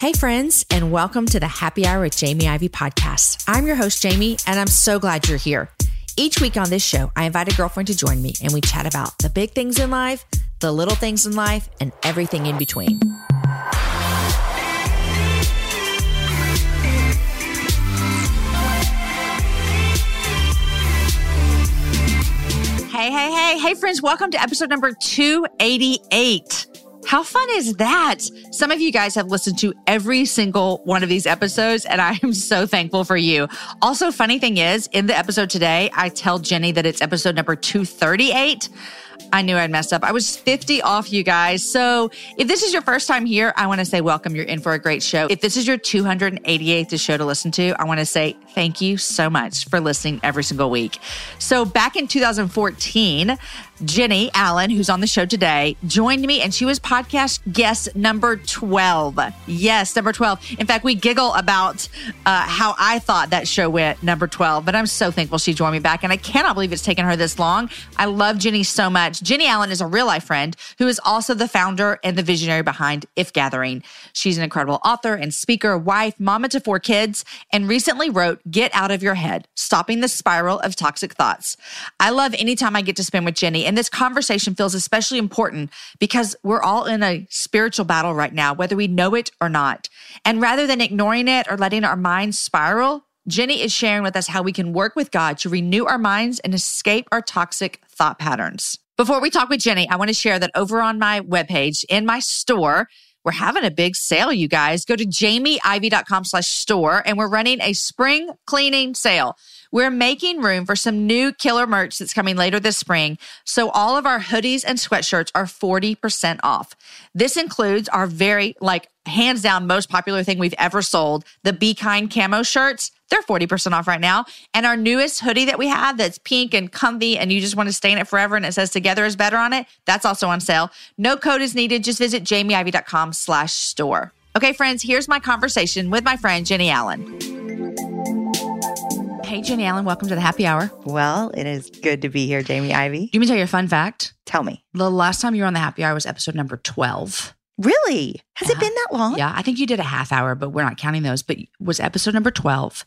Hey, friends, and welcome to the Happy Hour with Jamie Ivey podcast. I'm your host, Jamie, and I'm so glad you're here. Each week on this show, I invite a girlfriend to join me and we chat about the big things in life, the little things in life, and everything in between. Hey, hey, hey, hey, friends, welcome to episode number 288. How fun is that? Some of you guys have listened to every single one of these episodes, and I am so thankful for you. Also, funny thing is, in the episode today, I tell Jennie that it's episode number 238. I knew I'd messed up. I was 50 off, you guys. So if this is your first time here, I want to say welcome. You're in for a great show. If this is your 288th show to listen to, I want to say thank you so much for listening every single week. So back in 2014, Jennie Allen, who's on the show today, joined me and she was podcast guest number 12. Yes, number 12. In fact, we giggle about uh, how I thought that show went number 12, but I'm so thankful she joined me back. And I cannot believe it's taken her this long. I love Jennie so much. Jennie Allen is a real life friend who is also the founder and the visionary behind If Gathering. She's an incredible author and speaker, wife, mama to four kids, and recently wrote Get Out of Your Head Stopping the Spiral of Toxic Thoughts. I love anytime I get to spend with Jennie, and this conversation feels especially important because we're all in a spiritual battle right now, whether we know it or not. And rather than ignoring it or letting our minds spiral, Jennie is sharing with us how we can work with God to renew our minds and escape our toxic thought patterns. Before we talk with Jennie, I want to share that over on my webpage in my store, we're having a big sale, you guys. Go to jamieivy.com slash store and we're running a spring cleaning sale. We're making room for some new killer merch that's coming later this spring. So all of our hoodies and sweatshirts are 40% off. This includes our very, like, hands down most popular thing we've ever sold, the Be Kind camo shirts. They're 40% off right now. And our newest hoodie that we have that's pink and comfy and you just want to stay in it forever and it says together is better on it, that's also on sale. No code is needed. Just visit jamieivy.com slash store. Okay, friends, here's my conversation with my friend Jennie Allen. Hey, Jennie Allen, welcome to the happy hour. Well, it is good to be here, Jamie Ivey. Do you want me to tell you a fun fact? Tell me. The last time you were on the happy hour was episode number 12. Really? Has it been that long? Yeah, I think you did a half hour, but we're not counting those. But was episode number 12.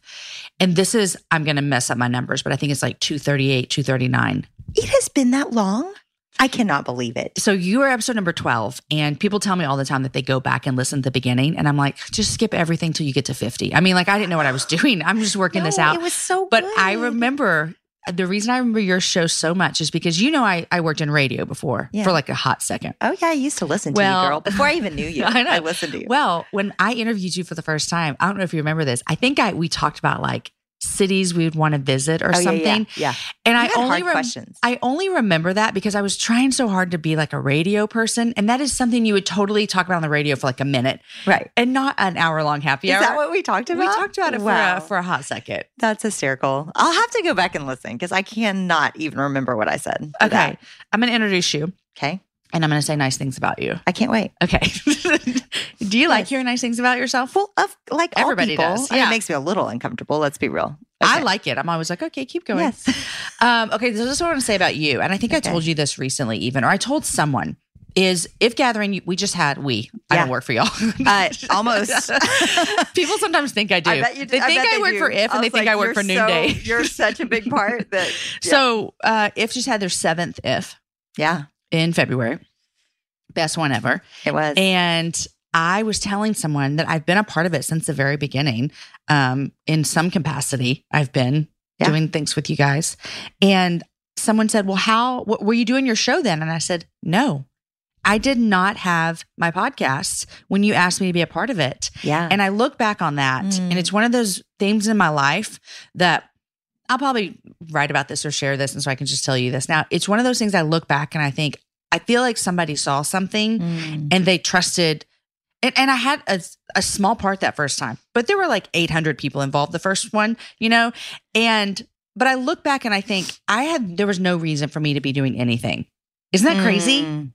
And this is, I'm going to mess up my numbers, but I think it's like 238, 239. It has been that long? I cannot believe it. So you are episode number 12. And people tell me all the time that they go back and listen to the beginning. And I'm like, just skip everything till you get to 50. I mean, like, I didn't know what I was doing. I'm just working this out. It was so but good. I remember uh, the reason I remember your show so much is because you know I, I worked in radio before Yeah. for like a hot second. Oh, yeah. I used to listen to Well- you, girl. Before I even knew you, I know. I listened to you. Well, when I interviewed you for the first time, I don't know if you remember this. I think I we talked about like cities we would want to visit or oh, something. Yeah. yeah. And You I only rem- questions. I only remember that because I was trying so hard to be like a radio person, and that is something you would totally talk about on the radio for like a minute right. and not an hour long happy Is hour. Is that what we talked about? we talked about it Wow. for a, for a hot second. That's hysterical. I'll have to go back and listen because I cannot even remember what I said. Okay, that. I'm going to introduce you, Okay. and I'm going to say nice things about you. I can't wait. Okay. Do you like hearing nice things about yourself? Well, of like Everybody does, I mean, yeah. it makes me a little uncomfortable. Let's be real. I like it. I'm always like, okay, keep going. Yes. Um, okay, so this is what I want to say about you. And I think I told you this recently, even, or I told someone is if gathering, we just had, we, I don't work for y'all. Uh, almost. People sometimes think I do. I bet you. they I think bet I work do. for if, I and they think like, I work for so- Noonday. You're such a big part that. yeah. So uh, if just had their seventh if yeah, in February, best one ever. it was. And I was telling someone that I've been a part of it since the very beginning. Um, in some capacity, I've been Yeah. doing things with you guys. And someone said, Well, how what, were you doing your show then? And I said, No, I did not have my podcast when you asked me to be a part of it. yeah. And I look back on that, and Mm. it's one of those themes in my life that I'll probably write about this or share this. And so I can just tell you this now. It's one of those things I look back and I think, I feel like somebody saw something Mm. and they trusted And, and I had a, a small part that first time, but there were like 800 people involved the first one, you know? And, but I look back and I think I had, there was no reason for me to be doing anything. Isn't that crazy? Mm.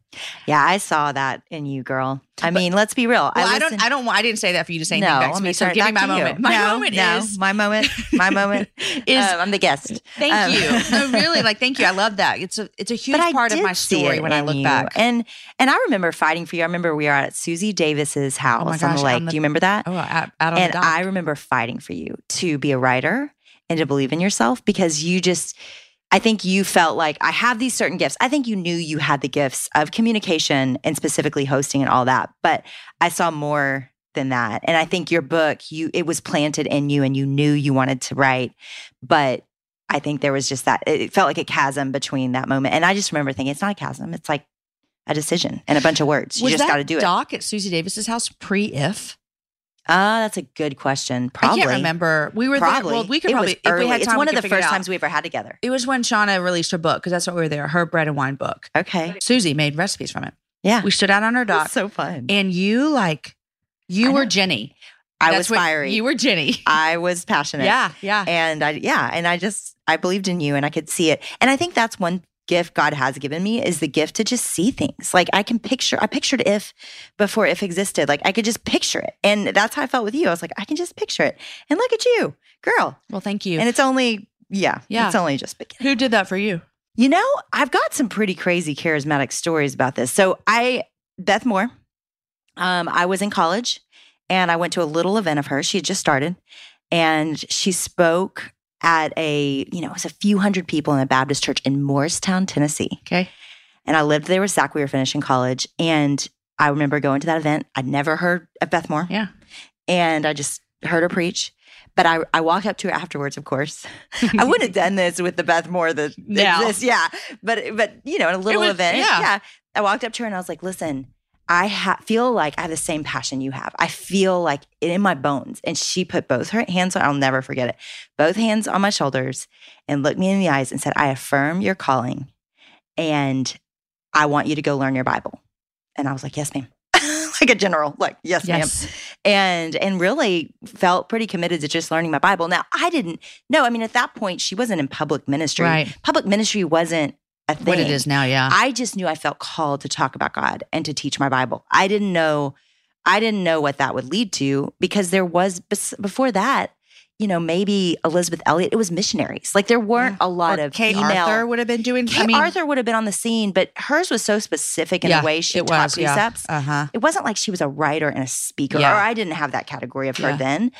Yeah, I saw that in you, girl. I mean, let's be real. Well, I, don't, I don't, I didn't say that for you to say no, anything back to me. So give me my you. moment. My no, moment no, is, my moment. My moment is Um, I'm the guest. Thank Um, you. No, really, like thank you. I love that. It's a it's a huge part of my story when I look you. back. And and I remember fighting for you. I remember we were at Susie Davis's house oh my on gosh, the lake. the- Do you remember that? oh, out, out on and. I remember fighting for you to be a writer and to believe in yourself because you just I think you felt like I have these certain gifts. I think you knew you had the gifts of communication and specifically hosting and all that, but I saw more than that. And I think your book, you it was planted in you and you knew you wanted to write, but I think there was just that it felt like a chasm between that moment. And I just remember thinking it's not a chasm, it's like a decision and a bunch of words. You was just got to do it. doc at Susie Davis's house pre if? Ah, that's a good question. Probably. I can't remember. We were Probably. there. Well, we could It probably if we had time. It's one of the first times we ever had together. It was when Shauna released her book because that's what we were there. Her bread and wine book. Okay. Susie made recipes from it. Yeah. We stood out on her dock, That's so fun. and you like you I were know. Jennie. I That's was fiery. You were Jennie. I was passionate. yeah, yeah. And I yeah, and I just I believed in you and I could see it. And I think that's one gift God has given me is the gift to just see things. Like I can picture I pictured if before if existed. Like I could just picture it. And that's how I felt with you. I was like, I can just picture it. And look at you, girl. Well, thank you. And it's only yeah, Yeah. It's only just beginning. Who did that for you? You know, I've got some pretty crazy charismatic stories about this. So I, Beth Moore, um, I was in college and I went to a little event of hers. She had just started and she spoke at a, you know, it was a few hundred people in a Baptist church in Morristown, Tennessee. Okay. And I lived there with Zac. We were finishing college. And I remember going to that event. I'd never heard of Beth Moore. Yeah. And I just heard her preach. But I, I walked up to her afterwards, of course. I wouldn't have done this with the Beth Moore that exists. Yeah. But, but you know, in a little was- event. yeah. I walked up to her and I was like, listen, I ha- feel like I have the same passion you have. I feel like it in my bones. And she put both her hands on, I'll never forget it, both hands on my shoulders and looked me in the eyes and said, I affirm your calling and I want you to go learn your Bible. And I was like, yes, ma'am. like a general, like, yes, ma'am and and really felt pretty committed to just learning my Bible. Now I didn't know. I mean, at that point, she wasn't in public ministry. Right. Public ministry wasn't a thing. What it is now, yeah. I just knew I felt called to talk about God and to teach my Bible. I didn't know. I didn't know what that would lead to because there was before that. You know, maybe Elisabeth Elliot. It was missionaries. Like there weren't a lot Or of Kay female. Arthur would have been doing. Kay I mean, Arthur would have been on the scene, but hers was so specific in yeah, the way she it taught was, yeah. precepts Uh-huh. it wasn't like she was a writer and a speaker, Yeah. or I didn't have that category of her Yeah. then.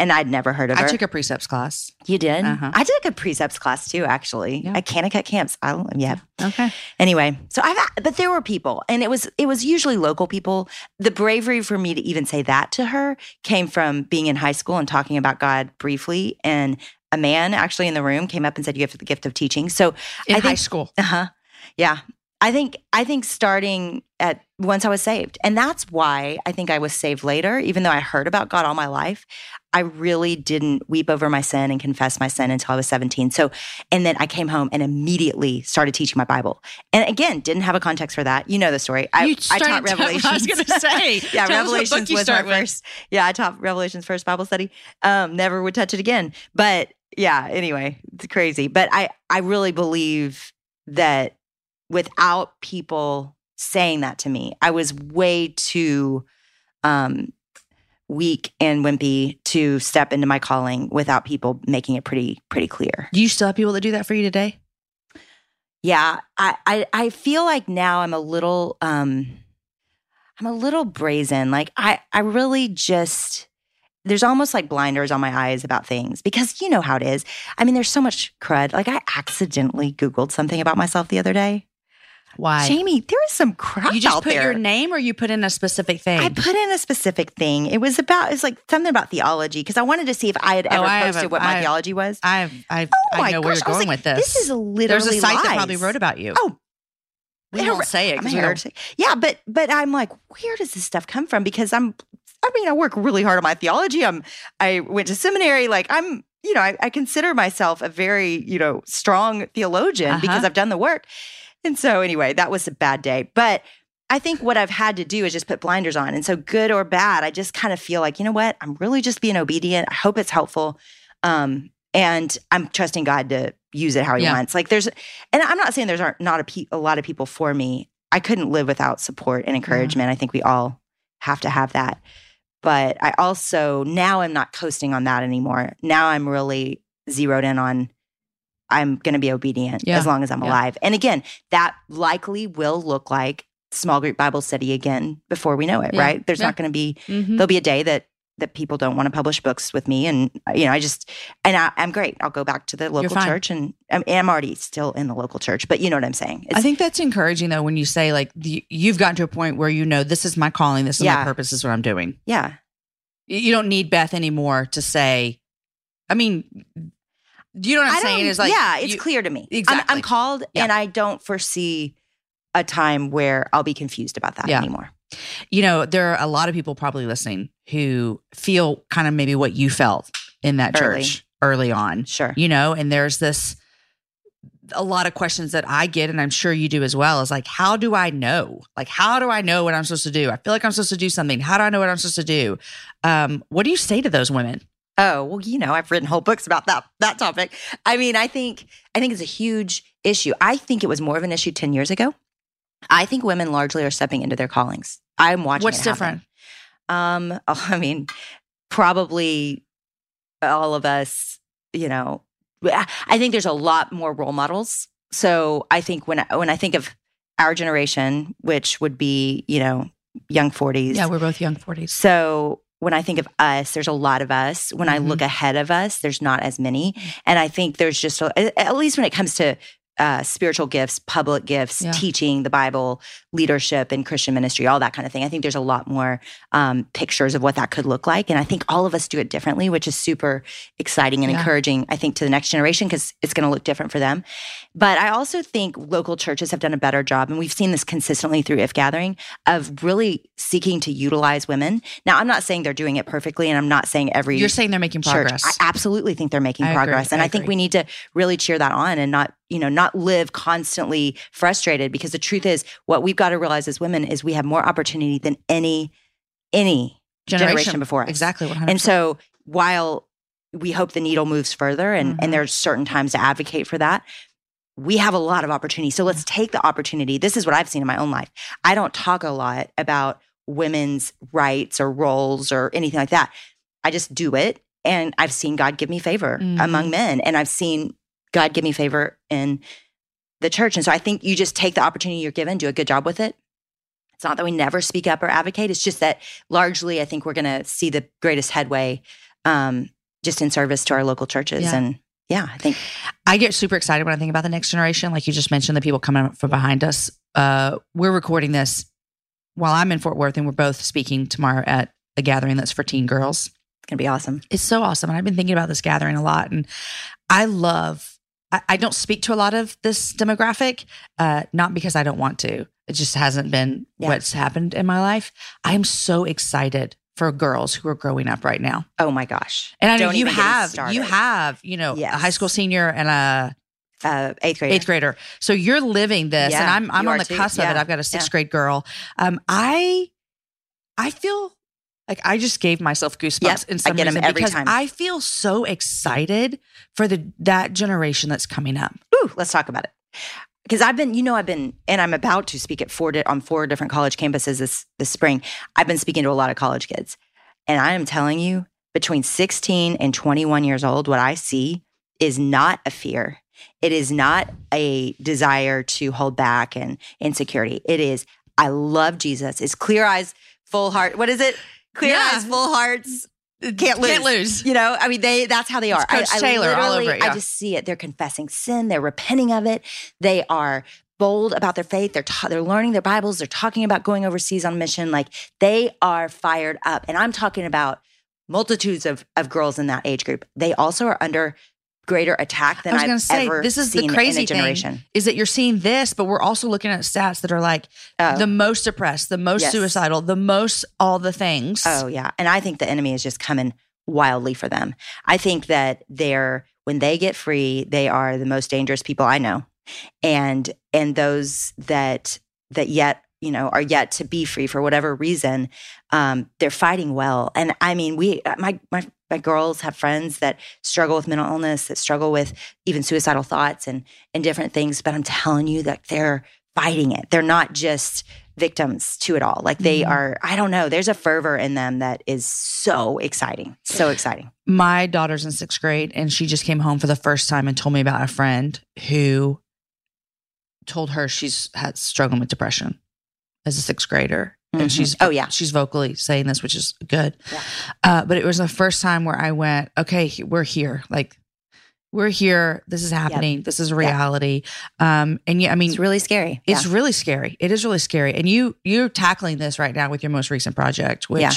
And I'd never heard of I her. took a precepts class. you did? Uh-huh. I took a precepts class too, actually, Yeah. at Kanakuk camps. I don't, yeah. Okay. Anyway, so I've, but there were people, and it was it was usually local people. The bravery for me to even say that to her came from being in high school and talking about God briefly, and a man actually in the room came up and said, "You have the gift of teaching." So In I high think school. uh huh. Yeah. I think I think starting at once I was saved. And that's why I think I was saved later, even though I heard about God all my life. I really didn't weep over my sin and confess my sin until I was 17. So, and then I came home and immediately started teaching my Bible. And again, didn't have a context for that. You know the story. I, I taught Revelations. I was gonna say, yeah, Revelations was my with. first. Yeah, I taught Revelations first Bible study. Um, never would touch it again. But yeah, anyway, it's crazy. But I I really believe that without people saying that to me, I was way too um weak and wimpy to step into my calling without people making it pretty pretty clear. Do you still have people that do that for you today? Yeah, I, I I feel like now I'm a little um I'm a little brazen. Like I I really just there's almost like blinders on my eyes about things because you know how it is. I mean, there's so much crud. Like I accidentally Googled something about myself the other day. Why? Jamie, there is some crap you just put there. your name or you put in a specific thing? I put in a specific thing. It was about it's like something about theology because I wanted to see if I had Oh, ever I posted a- what my I- theology was. I've, I've, Oh I know where gosh, you're I was going like, with this. This is literally There's a site that probably wrote about you. Oh, we won't say it. I'm 'cause here don't- Yeah, but but I'm like, where does this stuff come from? Because I'm, I mean, I work really hard on my theology. I'm, I went to seminary. Like I'm, you know, I, I consider myself a very, you know, strong theologian Uh-huh. because I've done the work. And so anyway, that was a bad day. But I think what I've had to do is just put blinders on. And so, good or bad, I just kind of feel like, you know what? I'm really just being obedient. I hope it's helpful. Um, and I'm trusting God to use it how He Yeah. wants. Like, there's, and I'm not saying there's aren't not a, pe- a lot of people for me. I couldn't live without support and encouragement. I think we all have to have that. But I also, now I'm not coasting on that anymore. Now I'm really zeroed in on I'm going to be obedient Yeah. as long as I'm Yeah. alive. And again, that likely will look like small group Bible study again before we know it, Yeah. right? There's Yeah. not going to be Mhm. there'll be a day that that people don't want to publish books with me and you know i just and I, i'm great i'll go back to the local church and I'm, I'm already still in the local church but you know what i'm saying I think that's encouraging though when you say like the, you've gotten to a point where you know this is my calling, this is my purpose, this is what I'm doing. yeah You don't need Beth anymore to say. I mean, you know what I'm saying? Is like yeah it's you- clear to me I'm- Exactly. I'm, called Yeah. and i don't foresee a time where i'll be confused about that Yeah. anymore you know, there are a lot of people probably listening who feel kind of maybe what you felt in that Early. church early on. sure You know, and there's this a lot of questions that I get, and I'm sure you do as well, is like, how do I know? Like, how do I know what I'm supposed to do? I feel like I'm supposed to do something. How do I know what I'm supposed to do? Um, what do you say to those women? Oh, well, you know, I've written whole books about that that topic. I mean, I think I think it's a huge issue. I think it was more of an issue 10 years ago. I think women largely are stepping into their callings. I'm watching What's different? Um, I mean, probably all of us, you know, I think there's a lot more role models. So I think when I, when I think of our generation, which would be, you know, young 40s. Yeah, we're both young 40s. So when I think of us, there's a lot of us. When I Mhm. look ahead of us, there's not as many. And I think there's just, a, at least when it comes to uh, spiritual gifts, public gifts, Yeah. teaching the Bible, leadership and Christian ministry, all that kind of thing. I think there's a lot more um, pictures of what that could look like. And I think all of us do it differently, which is super exciting and Yeah. encouraging, I think, to the next generation because it's going to look different for them. But I also think local churches have done a better job, and we've seen this consistently through If Gathering, of really seeking to utilize women. Now, I'm not saying they're doing it perfectly, and I'm not saying every You're saying they're making church. progress. I absolutely think they're making I agree. progress, and I I, think agree. we need to really cheer that on and not, you know, not live constantly frustrated. Because the truth is, what we've got to realize as women is we have more opportunity than any any generation before us. Exactly. 100%. and so while we hope the needle moves further and, Mhm. and there's certain times to advocate for that, we have a lot of opportunity. So let's take the opportunity. This is what I've seen in my own life. I don't talk a lot about women's rights or roles or anything like that. I just do it. And I've seen God give me favor Mhm. among men. And I've seen God give me favor in the church. And so I think you just take the opportunity you're given, do a good job with it. It's not that we never speak up or advocate. It's just that largely I think we're going to see the greatest headway um, just in service to our local churches. Yeah. And yeah, I think I get super excited when I think about the next generation. Like you just mentioned, the people coming up from behind us. Uh, we're recording this while I'm in Fort Worth, and we're both speaking tomorrow at a gathering that's for teen girls. it's going to be awesome. It's so awesome. And I've been thinking about this gathering a lot. And I love, I, I don't speak to a lot of this demographic, uh, not because I don't want to. It just hasn't been Yeah. what's happened in my life. I am so excited for girls who are growing up right now. Oh my gosh. And I know Don't you get me have, you have, you know, a high school senior and a Uh, eighth grade. eighth grader. So you're living this, and I'm I'm you on the too. cusp of it. I've got a sixth yeah. grade girl. Um, I I feel like I just gave myself goosebumps Yep, in I some get 'em reason every because time. I feel so excited for the that generation that's coming up. Ooh, let's talk about it. Because I've been, you know, I've been, and I'm about to speak at four di- on four different college campuses this this spring. I've been speaking to a lot of college kids, and I am telling you, between 16 and 21 years old, what I see is not a fear. It is not a desire to hold back and insecurity. It is, I love Jesus. It's clear eyes, full heart. What is it? Clear Yeah. eyes, full hearts. Can't lose. Can't lose. You know, I mean, they that's how they are. It's Coach Taylor all over it, yeah. I just see it. They're confessing sin. They're repenting of it. They are bold about their faith. They're ta- they're learning their Bibles. They're talking about going overseas on mission. Like they are fired up. And I'm talking about multitudes of of girls in that age group. They also are under greater attack than I was I've gonna say, ever this is the seen crazy in a thing. generation. Is that you're seeing this, but we're also looking at stats that are like Oh. the most depressed, the most Yes. suicidal, the most all the things. Oh yeah, and I think the enemy is just coming wildly for them. I think that they're when they get free, they are the most dangerous people I know, and and those that that yet you know are yet to be free for whatever reason um, they're fighting well. And i mean we uh, my my my girls have friends that struggle with mental illness that struggle with even suicidal thoughts and and different things but i'm telling you that they're fighting it. They're not just victims to it all. Like they Mhm. are i don't know there's a fervor in them that is so exciting so exciting. My daughter's in sixth grade and she just came home for the first time and told me about a friend who told her she's had struggling with depression as a sixth grader. Mhm. And she's Oh, yeah. she's vocally saying this, which is good. Yeah. Uh, but it was the first time where I went, okay, we're here. Like we're here. This is happening. This is a reality. Um, and yeah, I mean, it's really scary it's Yeah. really scary. It is really scary. And you you're tackling this right now with your most recent project, which Yeah.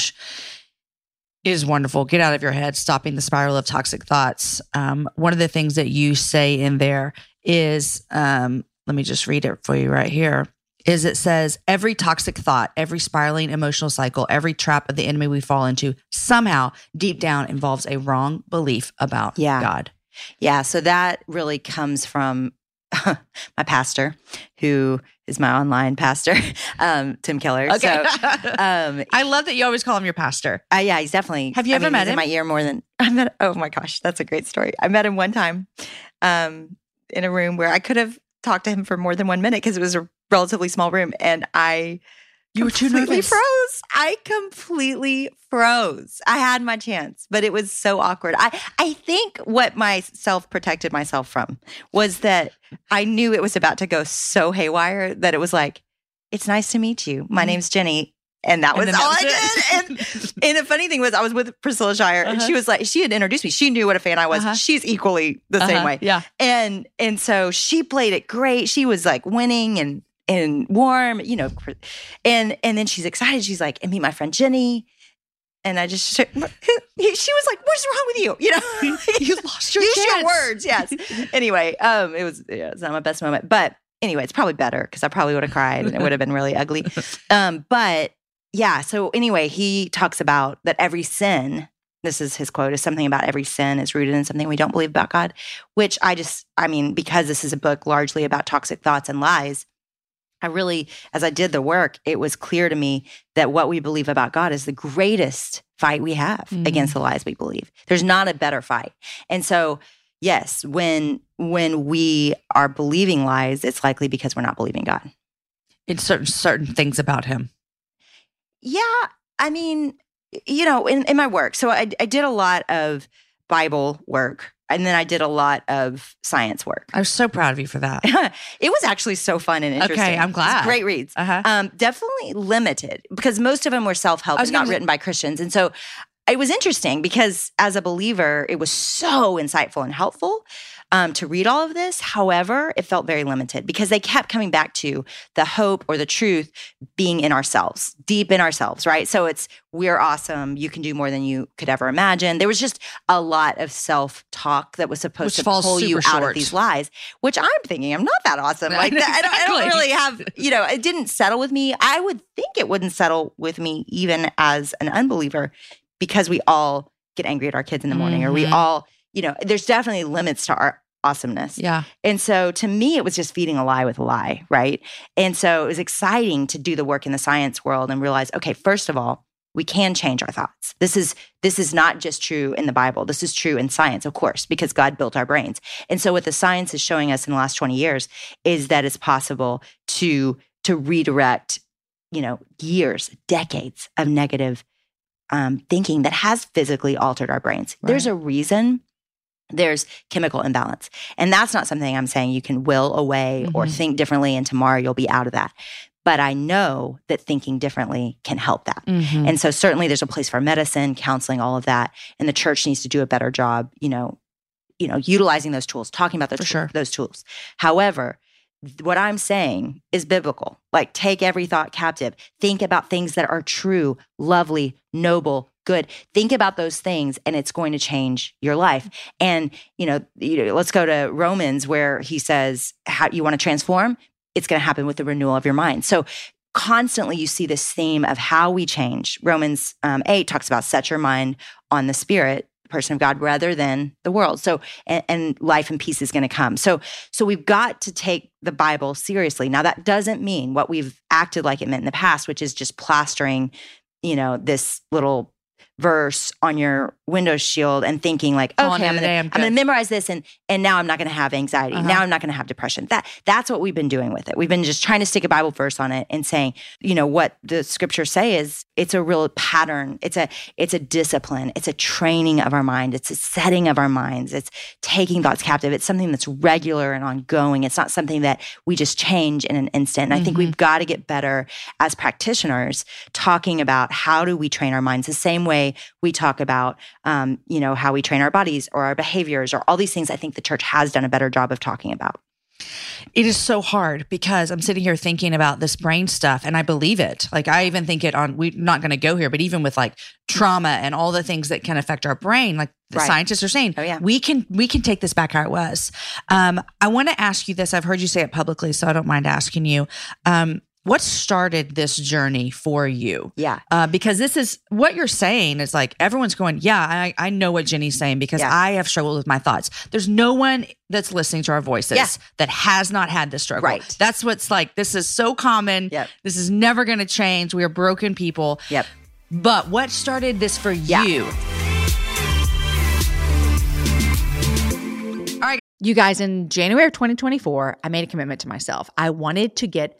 is wonderful. Get out of your head, stopping the spiral of toxic thoughts. Um, one of the things that you say in there is, um, let me just read it for you right here. Is it says every toxic thought, every spiraling emotional cycle, every trap of the enemy we fall into somehow deep down involves a wrong belief about Yeah. God. Yeah, so that really comes from my pastor, who is my online pastor, um, Tim Keller. So, um, I love that you always call him your pastor. uh, yeah, he's definitely. Have you I ever mean, met he's in him? my ear more than I met. Oh my gosh, that's a great story. I met him one time, um, in a room where I could have talked to him for more than one minute because it was a relatively small room, and I. You were too nervous. froze. I completely froze. I had my chance, but it was so awkward. I I think what my self protected myself from was that I knew it was about to go so haywire that it was like, "It's nice to meet you. My Mhm. name's Jennie," and that was then all that I was did. it. And, and the funny thing was, I was with Priscilla Shirer, and Uh-huh. she was like, she had introduced me. She knew what a fan I was. Uh-huh. She's equally the same Uh-huh. way Yeah. and and so she played it great she was like winning and and warm you know and and then she's excited. She's like and meet my friend jennie. And i just she was like what's wrong with you? You know? You lost your use your words yes. Anyway um it was yeah, it's not my best moment. But anyway it's probably better because i probably would have cried and it would have been really ugly. Um but yeah so anyway he talks about that every sin this is his quote is something about every sin is rooted in something we don't believe about god which i just i mean because this is a book largely about toxic thoughts and lies i really as i did the work it was clear to me that what we believe about god is the greatest fight we have Mhm. against the lies we believe there's not a better fight and so yes when when we are believing lies it's likely because we're not believing god in certain certain things about him. Yeah, I mean, you know, in, in my work, so I, I did a lot of Bible work, and then I did a lot of science work. I was so proud of you for that. it was actually so fun and interesting. Okay, I'm glad. great reads. Uh huh. Um, definitely limited because most of them were self help was and not written by Christians, and so it was interesting because as a believer, it was so insightful and helpful um, to read all of this. However, it felt very limited because they kept coming back to the hope or the truth being in ourselves, deep in ourselves, right? So it's we're awesome. You can do more than you could ever imagine. There was just a lot of self talk that was supposed Which to pull you out of these lies, which I'm thinking I'm not that awesome. Like that, I, don't, I don't really have, you know, it didn't settle with me. I would think it wouldn't settle with me even as an unbeliever because we all get angry at our kids in the morning or we Mhm. all, you know, there's definitely limits to our awesomeness. Yeah. And so to me, it was just feeding a lie with a lie, right? And so it was exciting to do the work in the science world and realize, okay, first of all, we can change our thoughts. This is this is not just true in the Bible. This is true in science, of course, because God built our brains. And so what the science is showing us in the last 20 years is that it's possible to to redirect, you know, years, decades of negative um, thinking that has physically altered our brains. There's a reason there's chemical imbalance. And that's not something I'm saying you can will away or Mhm. think differently and tomorrow you'll be out of that. But I know that thinking differently can help that. Mhm. And so certainly there's a place for medicine, counseling, all of that. And the church needs to do a better job, you know, you know, utilizing those tools, talking about those, tool- sure. those tools. However, what I'm saying is biblical. Like take every thought captive. Think about things that are true, lovely, noble, good. Think about those things and it's going to change your life. And, you know, you know let's go to Romans where he says how you want to transform, it's going to happen with the renewal of your mind. So constantly you see this theme of how we change. Romans um, 8 talks about set your mind on the spirit, person of God rather than the world. So, and, and life and peace is going to come. So, so we've got to take the Bible seriously. Now, that doesn't mean what we've acted like it meant in the past, which is just plastering, you know, this little verse on your window shield and thinking like, okay, I'm gonna, I'm I'm gonna memorize this and and now I'm not gonna have anxiety. Uh-huh. Now I'm not gonna have depression. That that's what we've been doing with it. We've been just trying to stick a Bible verse on it and saying, you know, what the scriptures say is it's a real pattern. It's a it's a discipline. It's a training of our mind. It's a setting of our minds. It's taking thoughts captive. It's something that's regular and ongoing. It's not something that we just change in an instant. And I think we've got to get better as practitioners talking about how do we train our minds the same way we talk about um, you know how we train our bodies or our behaviors or all these things i think the church has done a better job of talking about It is so hard because I'm sitting here thinking about this brain stuff and I believe it. Like I even think it on we're not going to go here, but even with like trauma and all the things that can affect our brain, like the Right. scientists are saying, Oh, yeah. we can we can take this back how it was. Um, I want to ask you this. I've heard you say it publicly, so I don't mind asking you. Um, what started this journey for you? yeah uh, because this is what you're saying is like everyone's going, yeah, I, I know what Jennie's saying because Yeah. I have struggled with my thoughts. There's no one that's listening to our voices Yeah. that has not had this struggle. Right. That's what's like, this is so common. Yep. This is never going to change. We are broken people. yep But what started this for Yeah. you? All right, you guys, in January of 2024, I made a commitment to myself. I wanted to get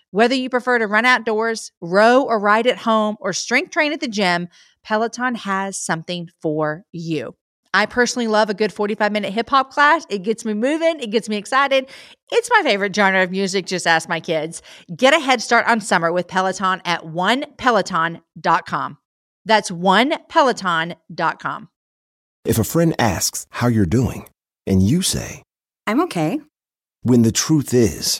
Whether you prefer to run outdoors, row or ride at home, or strength train at the gym, Peloton has something for you. I personally love a good 45 minute hip hop class. It gets me moving, it gets me excited. It's my favorite genre of music, just ask my kids. Get a head start on summer with Peloton at onepeloton.com. That's onepeloton.com. If a friend asks how you're doing, and you say, I'm okay. when the truth is,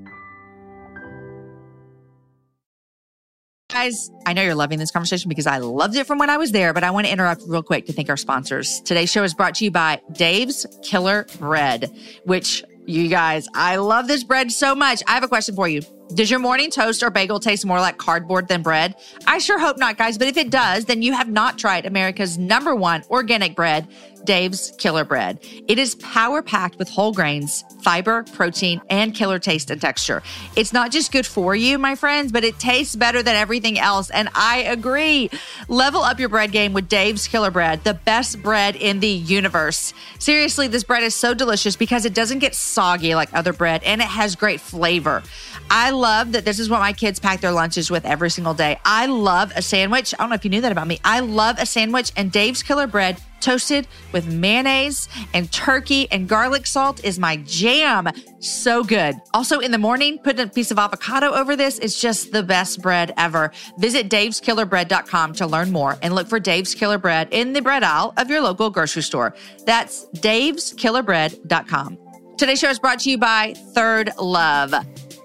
Guys, I know you're loving this conversation because I loved it from when I was there, but I want to interrupt real quick to thank our sponsors. Today's show is brought to you by Dave's Killer Bread, which you guys, I love this bread so much. I have a question for you. Does your morning toast or bagel taste more like cardboard than bread? I sure hope not, guys, but if it does, then you have not tried America's number one organic bread, Dave's Killer Bread. It is power packed with whole grains, fiber, protein, and killer taste and texture. It's not just good for you, my friends, but it tastes better than everything else. And I agree. Level up your bread game with Dave's Killer Bread, the best bread in the universe. Seriously, this bread is so delicious because it doesn't get soggy like other bread and it has great flavor. I love that this is what my kids pack their lunches with every single day. I love a sandwich. I don't know if you knew that about me. I love a sandwich, and Dave's Killer Bread toasted with mayonnaise and turkey and garlic salt is my jam. So good. Also, in the morning, putting a piece of avocado over this is just the best bread ever. Visit daveskillerbread.com to learn more and look for Dave's Killer Bread in the bread aisle of your local grocery store. That's daveskillerbread.com. Today's show is brought to you by Third Love.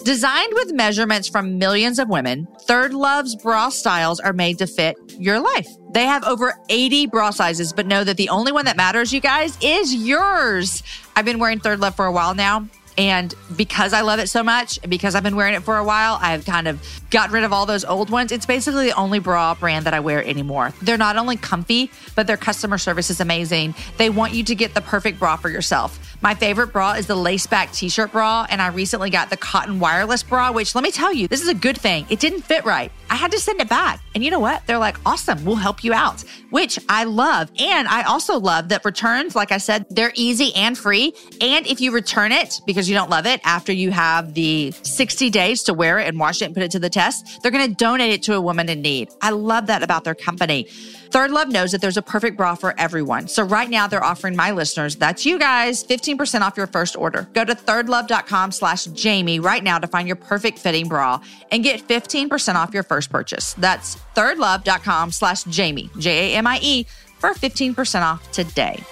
Designed with measurements from millions of women, Third Love's bra styles are made to fit your life. They have over 80 bra sizes, but know that the only one that matters, you guys, is yours. I've been wearing Third Love for a while now. And because I love it so much, and because I've been wearing it for a while, I've kind of gotten rid of all those old ones. It's basically the only bra brand that I wear anymore. They're not only comfy, but their customer service is amazing. They want you to get the perfect bra for yourself. My favorite bra is the lace back t shirt bra, and I recently got the cotton wireless bra, which let me tell you, this is a good thing. It didn't fit right. I had to send it back. And you know what? They're like, awesome, we'll help you out, which I love. And I also love that returns, like I said, they're easy and free. And if you return it because you don't love it after you have the 60 days to wear it and wash it and put it to the test, they're going to donate it to a woman in need. I love that about their company. Third Love knows that there's a perfect bra for everyone. So right now they're offering my listeners, that's you guys, 15% off your first order. Go to thirdlove.com slash Jamie right now to find your perfect fitting bra and get 15% off your first purchase. That's thirdlove.com slash Jamie, J A M I E, for 15% off today.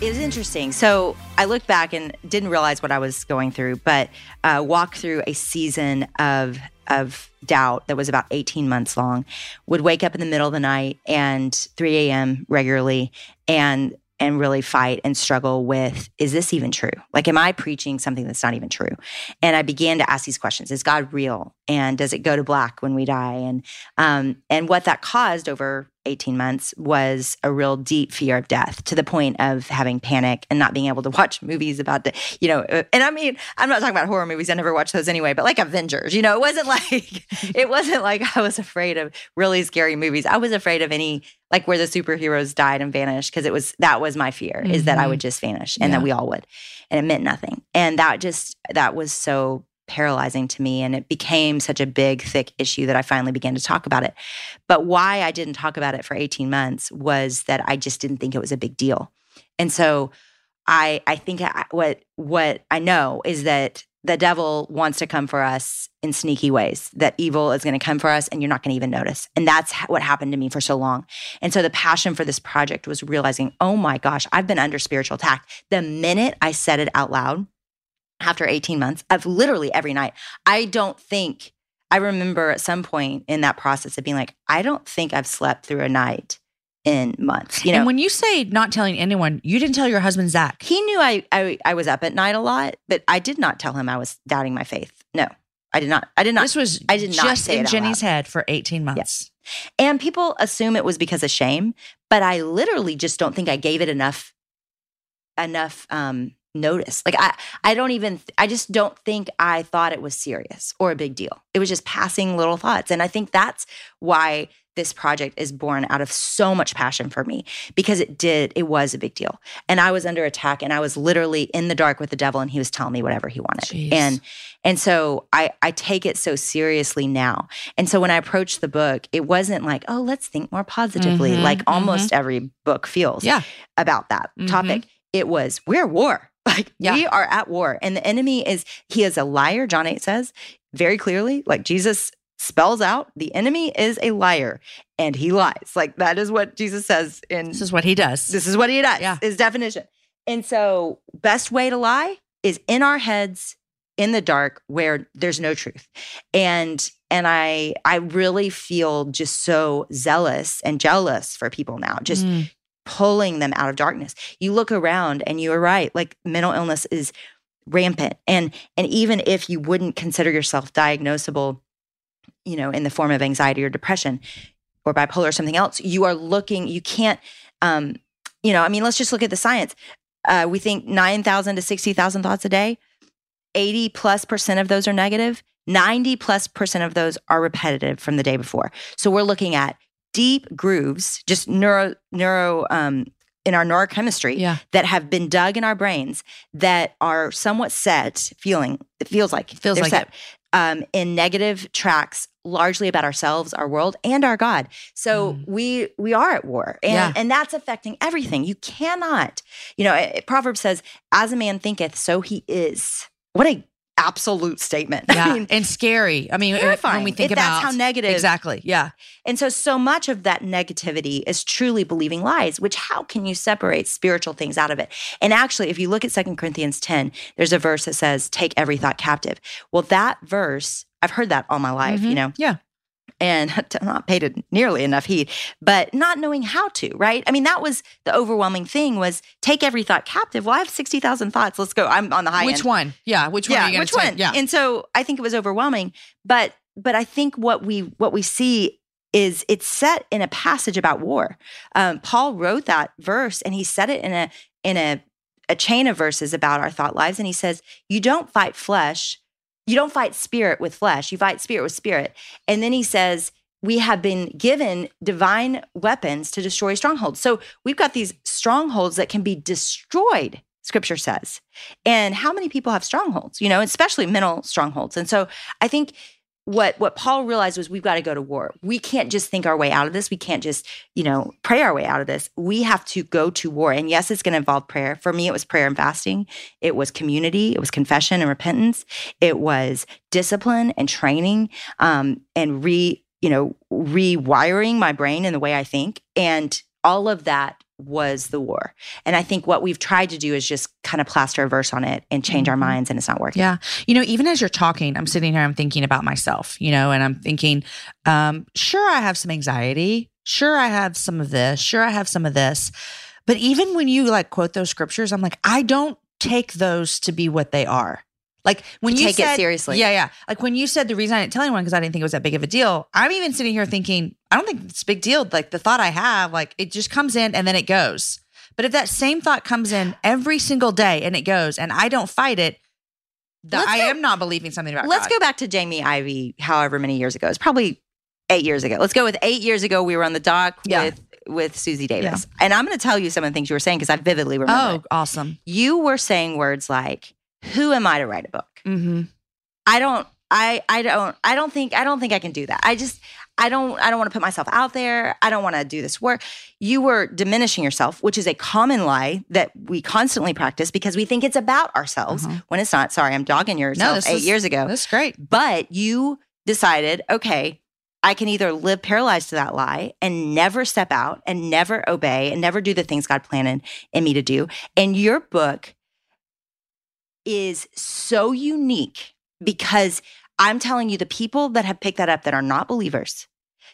It was interesting. So I looked back and didn't realize what I was going through, but uh, walked through a season of of doubt that was about 18 months long. Would wake up in the middle of the night and 3 a.m. regularly, and and really fight and struggle with is this even true? Like, am I preaching something that's not even true? And I began to ask these questions: Is God real? And does it go to black when we die? And um, and what that caused over 18 months was a real deep fear of death to the point of having panic and not being able to watch movies about the, you know, uh, and I mean, I'm not talking about horror movies. I never watched those anyway, but like Avengers, you know, it wasn't like, it wasn't like I was afraid of really scary movies. I was afraid of any, like where the superheroes died and vanished because it was, that was my fear mm-hmm. is that I would just vanish and yeah. that we all would. And it meant nothing. And that just, that was so paralyzing to me. And it became such a big, thick issue that I finally began to talk about it. But why I didn't talk about it for 18 months was that I just didn't think it was a big deal. And so I, I think I, what, what I know is that the devil wants to come for us in sneaky ways, that evil is going to come for us and you're not going to even notice. And that's what happened to me for so long. And so the passion for this project was realizing, oh my gosh, I've been under spiritual attack. The minute I said it out loud, after 18 months of literally every night. I don't think, I remember at some point in that process of being like, I don't think I've slept through a night in months. You know, and when you say not telling anyone, you didn't tell your husband Zac. He knew I, I I was up at night a lot, but I did not tell him I was doubting my faith. No, I did not. I did not. This was I did not just in Jennie's head for eighteen months. Yes. And people assume it was because of shame, but I literally just don't think I gave it enough enough um notice. Like I I don't even I just don't think I thought it was serious or a big deal. It was just passing little thoughts. And I think that's why this project is born out of so much passion for me because it did it was a big deal. And I was under attack and I was literally in the dark with the devil and he was telling me whatever he wanted. Jeez. And and so I I take it so seriously now. And so when I approached the book, it wasn't like, "Oh, let's think more positively," mm-hmm, like mm-hmm. almost every book feels yeah. about that mm-hmm. topic. It was, "We're war." Like yeah. we are at war and the enemy is he is a liar. John 8 says very clearly, like Jesus spells out the enemy is a liar and he lies. Like that is what Jesus says in This is what he does. This is what he does. Yeah. His definition. And so best way to lie is in our heads in the dark where there's no truth. And and I I really feel just so zealous and jealous for people now. Just mm pulling them out of darkness. You look around and you are right, like mental illness is rampant. And and even if you wouldn't consider yourself diagnosable, you know, in the form of anxiety or depression or bipolar or something else, you are looking, you can't um, you know, I mean, let's just look at the science. Uh, we think 9,000 to 60,000 thoughts a day. 80 plus percent of those are negative. 90 plus percent of those are repetitive from the day before. So we're looking at deep grooves, just neuro neuro um, in our neurochemistry Yeah. that have been dug in our brains that are somewhat set feeling it feels like Feels like set um, in negative tracks largely about ourselves our world and our god so we we are at war and Mm. Yeah. and that's affecting everything you cannot you know it, proverb says as a man thinketh so he is what a absolute statement Yeah. I mean, and scary. I mean, terrifying when we think If about that's how negative Exactly. Yeah. and so, so much of that negativity is truly believing lies, which how can you separate spiritual things out of it? And actually, if you look at Second Corinthians 10, there's a verse that says, take every thought captive. Well, that verse, I've heard that all my life, you Mhm. know, Yeah. And not paid nearly enough heed, but not knowing how to, right? I mean, that was the overwhelming thing was take every thought captive. Well, I have 60,000 thoughts. Let's go. I'm on the high Which end one? Yeah. Which one? yeah, Are you which take? one? Yeah. And so I think it was overwhelming, but but I think what we what we see is it's set in a passage about war. Um, Paul wrote that verse, and he said it in a in a a chain of verses about our thought lives, and he says, "You don't fight flesh, you don't fight spirit with flesh, you fight spirit with spirit." And then he says. We have been given divine weapons to destroy strongholds. So we've got these strongholds that can be destroyed, scripture says. And how many people have strongholds, you know, especially mental strongholds. And so I think what what Paul realized was we've got to go to war. We can't just think our way out of this. We can't just, you know, pray our way out of this. We have to go to war. And yes, it's going to involve prayer. For me, it was prayer and fasting. It was community. It was confession and repentance. It was discipline and training um, and re, you know, rewiring my brain in the way I think. And all of that was the war. And I think what we've tried to do is just kind of plaster a verse on it and change our Mhm. minds, and it's not working. Yeah. You know, even as you're talking, I'm sitting here, I'm thinking about myself, you know, and I'm thinking, um, sure, I have some anxiety. Sure, I have some of this. Sure, I have some of this. But even when you like quote those scriptures, I'm like, I don't take those to be what they are. Like when you Take it said, seriously. Yeah, yeah. Like when you said the reason I didn't tell anyone because I didn't think it was that big of a deal. I'm even sitting here thinking, I don't think it's a big deal. Like the thought I have, like it just comes in and then it goes. But if that same thought comes in every single day and it goes and I don't fight it, th- Let's I go- am not believing something about it. Let's God. go back to Jamie Ivey, however many years ago. It's probably eight years ago. Let's go with eight years ago. We were on the dock Yeah. with with Susie Davis, and I'm going to tell you some of the things you were saying because I vividly remember. Oh, it. awesome. You were saying words like, "Who am I to write a book? Mm-hmm. I don't. I I don't. I don't think. I don't think I can do that. I just." I don't I don't want to put myself out there. I don't want to do this work. You were diminishing yourself, which is a common lie that we constantly practice because we think it's about ourselves Uh-huh. when it's not. Sorry, I'm dogging yourself no, eight is- years ago. That's great. But you decided, okay, I can either live paralyzed to that lie and never step out and never obey and never do the things God planned in me to do. And your book is so unique because I'm telling you, the people that have picked that up that are not believers,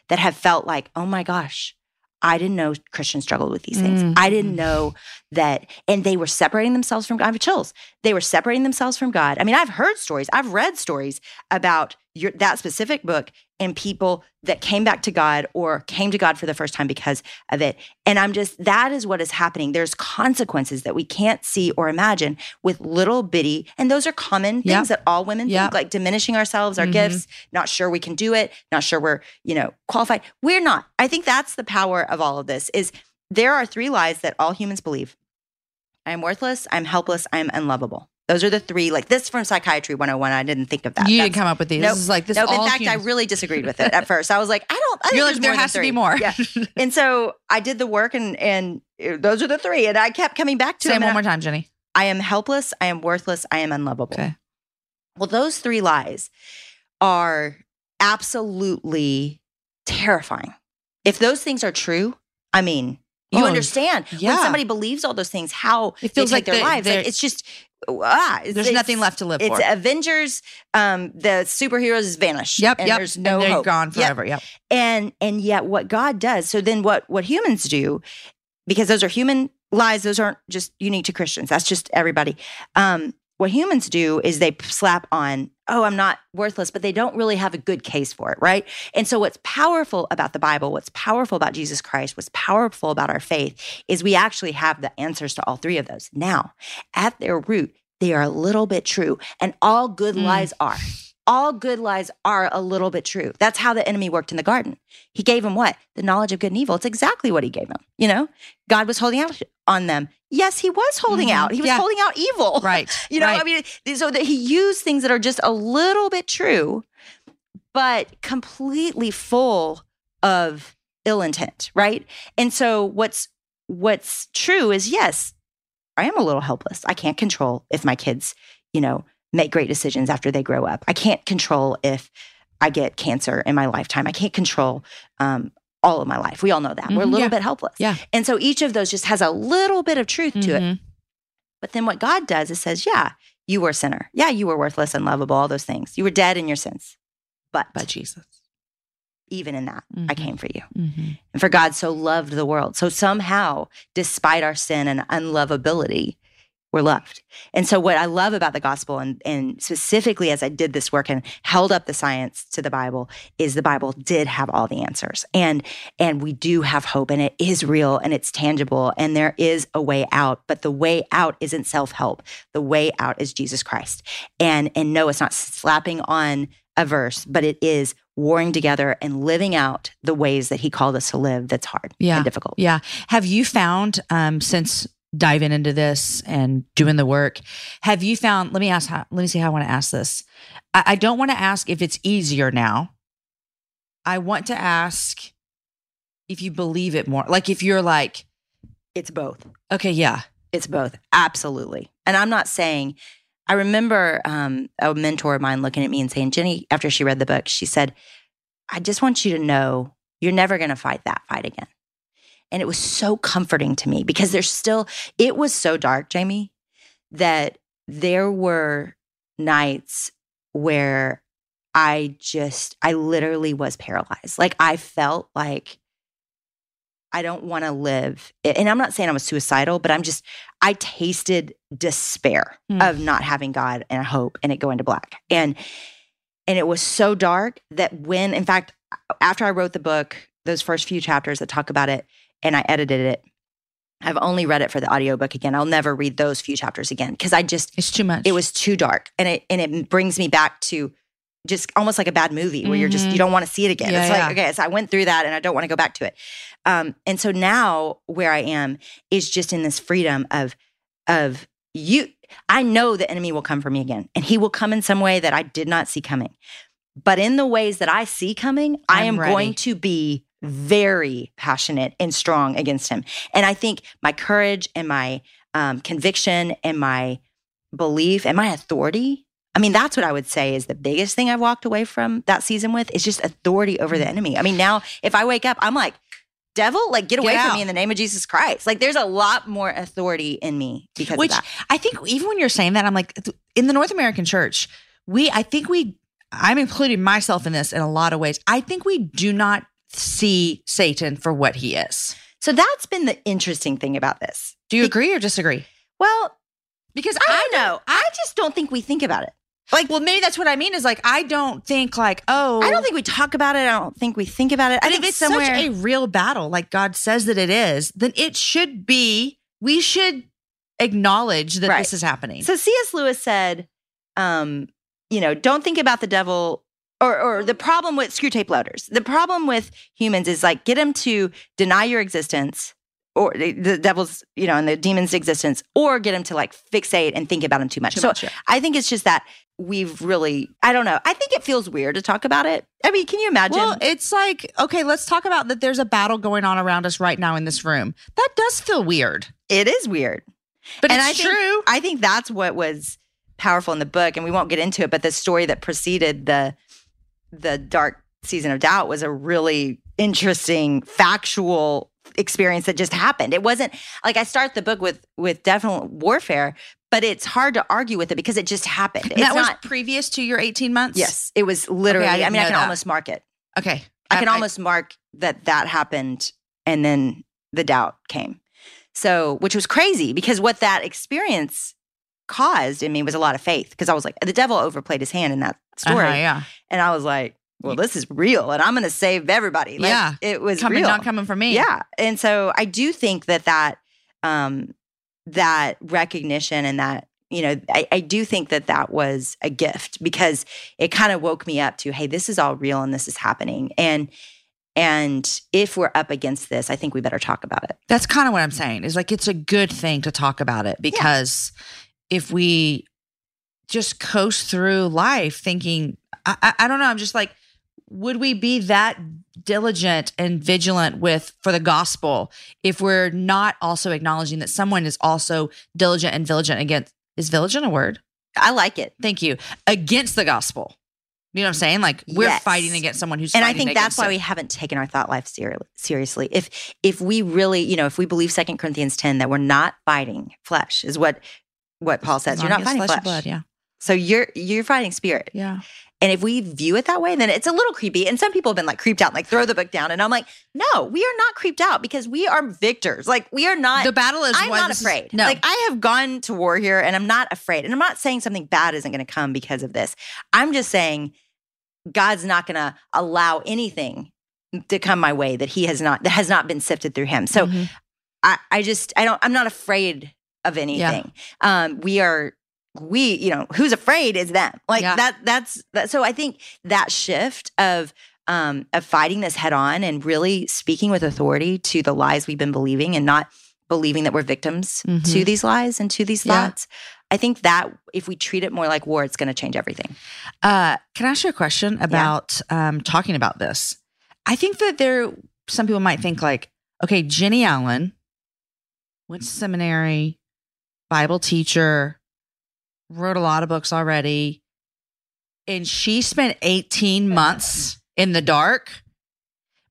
that have felt like, oh my gosh, I didn't know Christians struggled with these things. Mm. I didn't know that. And they were separating themselves from God. I have chills. They were separating themselves from God. I mean, I've heard stories, I've read stories about your, that specific book and people that came back to God or came to God for the first time because of it. And I'm just, that is what is happening. There's consequences that we can't see or imagine with little bitty, and those are common things that all women Yeah. think, like diminishing ourselves, our Mhm. gifts, not sure we can do it, not sure we're, you know, qualified. We're not. I think that's the power of all of this is there are three lies that all humans believe. I'm worthless, I'm helpless, I'm unlovable. Those are the three, like this from Psychiatry 101. I didn't think of that. you That's- didn't come up with these. Nope. This is like this. Nope. In fact, I really disagreed with it at first. I was like, I don't. I think You're like, there has to be more. Yeah. And so I did the work, and and those are the three. And I kept coming back to Say them. one more time, Jennie. I am helpless. I am worthless. I am unlovable. Okay. Well, those three lies are absolutely terrifying. If those things are true, I mean, you Oh, understand yeah. when somebody believes all those things, how It feels they like their they- lives. Like, it's just ah, it's, There's it's- nothing left to live It's for. Avengers. Um, the superheroes vanish. Yep, and yep. There's no and they're hope. gone Yep. forever. Yep. and and yet what god does so then what what humans do because those are human lies those aren't just unique to christians that's just everybody um what humans do is they slap on oh i'm not worthless but they don't really have a good case for it right? And so what's powerful about the bible what's powerful about jesus christ what's powerful about our faith is we actually have the answers to all three of those. Now at their root they are a little bit true and all good Mm. lies are all good lies are a little bit true. That's how the enemy worked in the garden. He gave him what? The knowledge of good and evil. It's exactly what he gave him. You know, God was holding out on them. Yes, he was holding Mhm. out. He was Yeah. holding out evil. Right. You know, right. I mean, so that he used things that are just a little bit true, but completely full of ill intent, right? And so what's what's true is yes, I am a little helpless. I can't control if my kids, you know, make great decisions after they grow up. I can't control if I get cancer in my lifetime. I can't control um, all of my life. We all know that. We're a Mhm. little Yeah. bit helpless. Yeah. And so each of those just has a little bit of truth to it. Mhm. But then what God does is says, yeah, you were a sinner. Yeah, you were worthless and lovable, all those things. You were dead in your sins. But, But Jesus. even in that, I Mhm. came for you. Mhm. And for God so loved the world. So somehow, despite our sin and unlovability, we're loved. And so what I love about the gospel and, and specifically as I did this work and held up the science to the Bible is the Bible did have all the answers. And and we do have hope and it is real and it's tangible and there is a way out, but the way out isn't self-help. The way out is Jesus Christ. And and no, it's not slapping on a verse, but it is warring together and living out the ways that he called us to live that's hard Yeah. and difficult. Yeah. Have you found um since diving into this and doing the work, have you found let me ask how let me see how I want to ask this. I, I don't want to ask if it's easier now. I want to ask if you believe it more. Like if you're like, It's both. okay, yeah. It's both. Absolutely. And I'm not saying, I remember um, a mentor of mine looking at me and saying, Jennie, after she read the book, she said, I just want you to know you're never going to fight that fight again. And it was so comforting to me because there's still, it was so dark, Jamie, that there were nights where I just, I literally was paralyzed. Like I felt like I don't want to live. And I'm not saying I was suicidal, but I'm just, I tasted despair Hmm. of not having God and hope and it going to black. And, and it was so dark that when, in fact, after I wrote the book, those first few chapters that talk about it and I edited it, I've only read it for the audiobook again. I'll never read those few chapters again because I just, It's too much. it was too dark and it and it brings me back to just almost like a bad movie where you're just you don't want to see it again Yeah, it's yeah. like okay so i went through that and i don't want to go back to it um and so now where i am is just in this freedom of of you i know the enemy will come for me again and he will come in some way that i did not see coming but in the ways that i see coming i I'm am ready. going to be very passionate and strong against him and i think my courage and my um, conviction and my belief and my authority. I mean, that's what I would say is the biggest thing I've walked away from that season with is just authority over the Mm. enemy. I mean, now if I wake up, I'm like, devil, like get away Get from me in the name of Jesus Christ. Like there's a lot more authority in me because Which of that. I think even when you're saying that, I'm like, in the North American church, we, I think we, I'm including myself in this in a lot of ways. I think we do not see Satan for what he is. So that's been the interesting thing about this. Do you Be- agree or disagree? Well, Because I know. I just don't think we think about it. like, well, maybe that's what I mean is like, I don't think like, oh, I don't think we talk about it. I don't think we think about it. I think if it's somewhere such a real battle, like God says that it is, then it should be, we should acknowledge that Right. this is happening. So C.S. Lewis said, um, you know, don't think about the devil or or the problem with Screwtape Letters. The problem with humans is like get them to deny your existence or the, the devil's, you know, and the demon's existence, or get them to like fixate and think about them too much. Too so much, yeah. I think it's just that we've really, I don't know. I think it feels weird to talk about it. I mean, can you imagine? Well, it's like, okay, let's talk about that there's a battle going on around us right now in this room. That does feel weird, it is weird. but And it's I think- true. I think that's what was powerful in the book, and we won't get into it. But the story that preceded the the dark season of doubt was a really interesting, factual experience that just happened. It wasn't like I start the book with with definite warfare, but it's hard to argue with it because it just happened. And that was not. previous to your 18 months? Yes, it was literally. I I, mean, I can that. almost mark it. Okay. I can almost mark that that happened, and then the doubt came. So, which was crazy because what that experience caused in me was a lot of faith because I was like, the devil overplayed his hand in that story, Uh-huh, yeah. and I was like, well, this is real, and I'm going to save everybody. Like, Yeah. it was Coming, real. not coming from me. Yeah, and so I do think that that um, that recognition and that you know, I, I do think that that was a gift because it kind of woke me up to, hey, this is all real and this is happening. And and if we're up against this, I think we better talk about it. That's kind of what I'm saying. Is like it's a good thing to talk about it because if we just coast through life thinking, I, I, I don't know, I'm just like, would we be that diligent and vigilant with for the gospel if we're not also acknowledging that someone is also diligent and vigilant against is vigilant a word? I like it. Thank you. Against the gospel. You know what I'm saying? Like we're Yes. fighting against someone who's and I think that's why it. we haven't taken our thought life ser- seriously. If if we really, you know, if we believe Second Corinthians ten that we're not fighting flesh, is what what Paul says. You're not fighting flesh. and blood. Yeah. So you're you're fighting spirit. Yeah. And if we view it that way, then it's a little creepy. And some people have been like creeped out, like throw the book down. And I'm like, no, we are not creeped out because we are victors. Like we are not. The battle is I'm not is- afraid. no. Like I have gone to war here and I'm not afraid. And I'm not saying something bad isn't going to come because of this. I'm just saying God's not going to allow anything to come my way that he has not that has not been sifted through him. So Mhm. I, I just I don't I'm not afraid of anything. Um we are we, you know, who's afraid is them. Like Yeah. that that's that so I think that shift of um of fighting this head on and really speaking with authority to the lies we've been believing and not believing that we're victims to Mhm. these lies and to these Yeah. thoughts. I think that if we treat it more like war, it's going to change everything. Uh, can I ask you a question about um, talking about this? I think that there, some people might think like, okay, Jennie Allen went to seminary, Bible teacher, wrote a lot of books already, and she spent 18 months in the dark.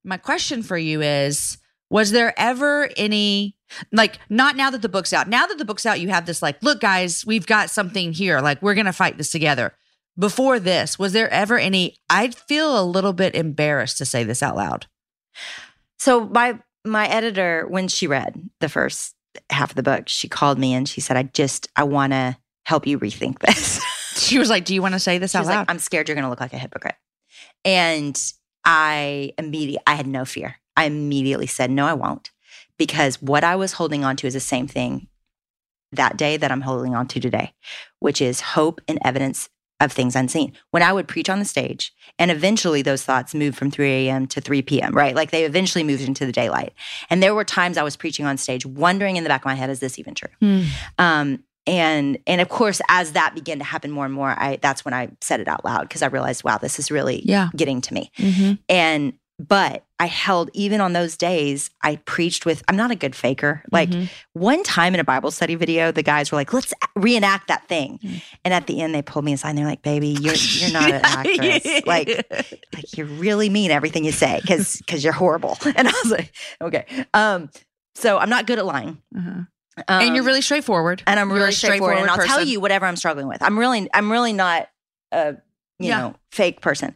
My question for you is Was there ever any, like, not now that the book's out, now that the book's out, you have this, like, look, guys, we've got something here. Like, we're going to fight this together. Before this, was there ever any? I'd feel a little bit embarrassed to say this out loud. So my my editor, when she read the first half of the book, she called me and she said, "I just I want to help you rethink this." She was like, Do you want to say this she out was loud? like, "I'm scared you're going to look like a hypocrite," and I immediately I had no fear. I immediately said, "No, I won't," because what I was holding on to is the same thing that day that I'm holding on to today, which is hope and evidence of things unseen. When I would preach on the stage, and eventually those thoughts moved from 3 a.m. to 3 p.m., right? Like they eventually moved into the daylight. And there were times I was preaching on stage, wondering in the back of my head, is this even true? Hmm. Um, and and of course, as that began to happen more and more, I that's when I said it out loud because I realized, wow, this is really Yeah. getting to me. Mm-hmm. And but I held even on those days, I preached with. I'm not a good faker. Like Mhm. one time in a Bible study video, the guys were like, "Let's reenact that thing," Mm. and at the end, they pulled me aside. and They're like, "Baby, you're you're not an actress. Like, like you really mean everything you say because because you're horrible." And I was like, "Okay." Um, so I'm not good at lying. Uh-huh. Um, and you're really straightforward. and I'm really straightforward, and I'll tell you whatever I'm struggling with. I'm really I'm really not a you Yeah. know fake person,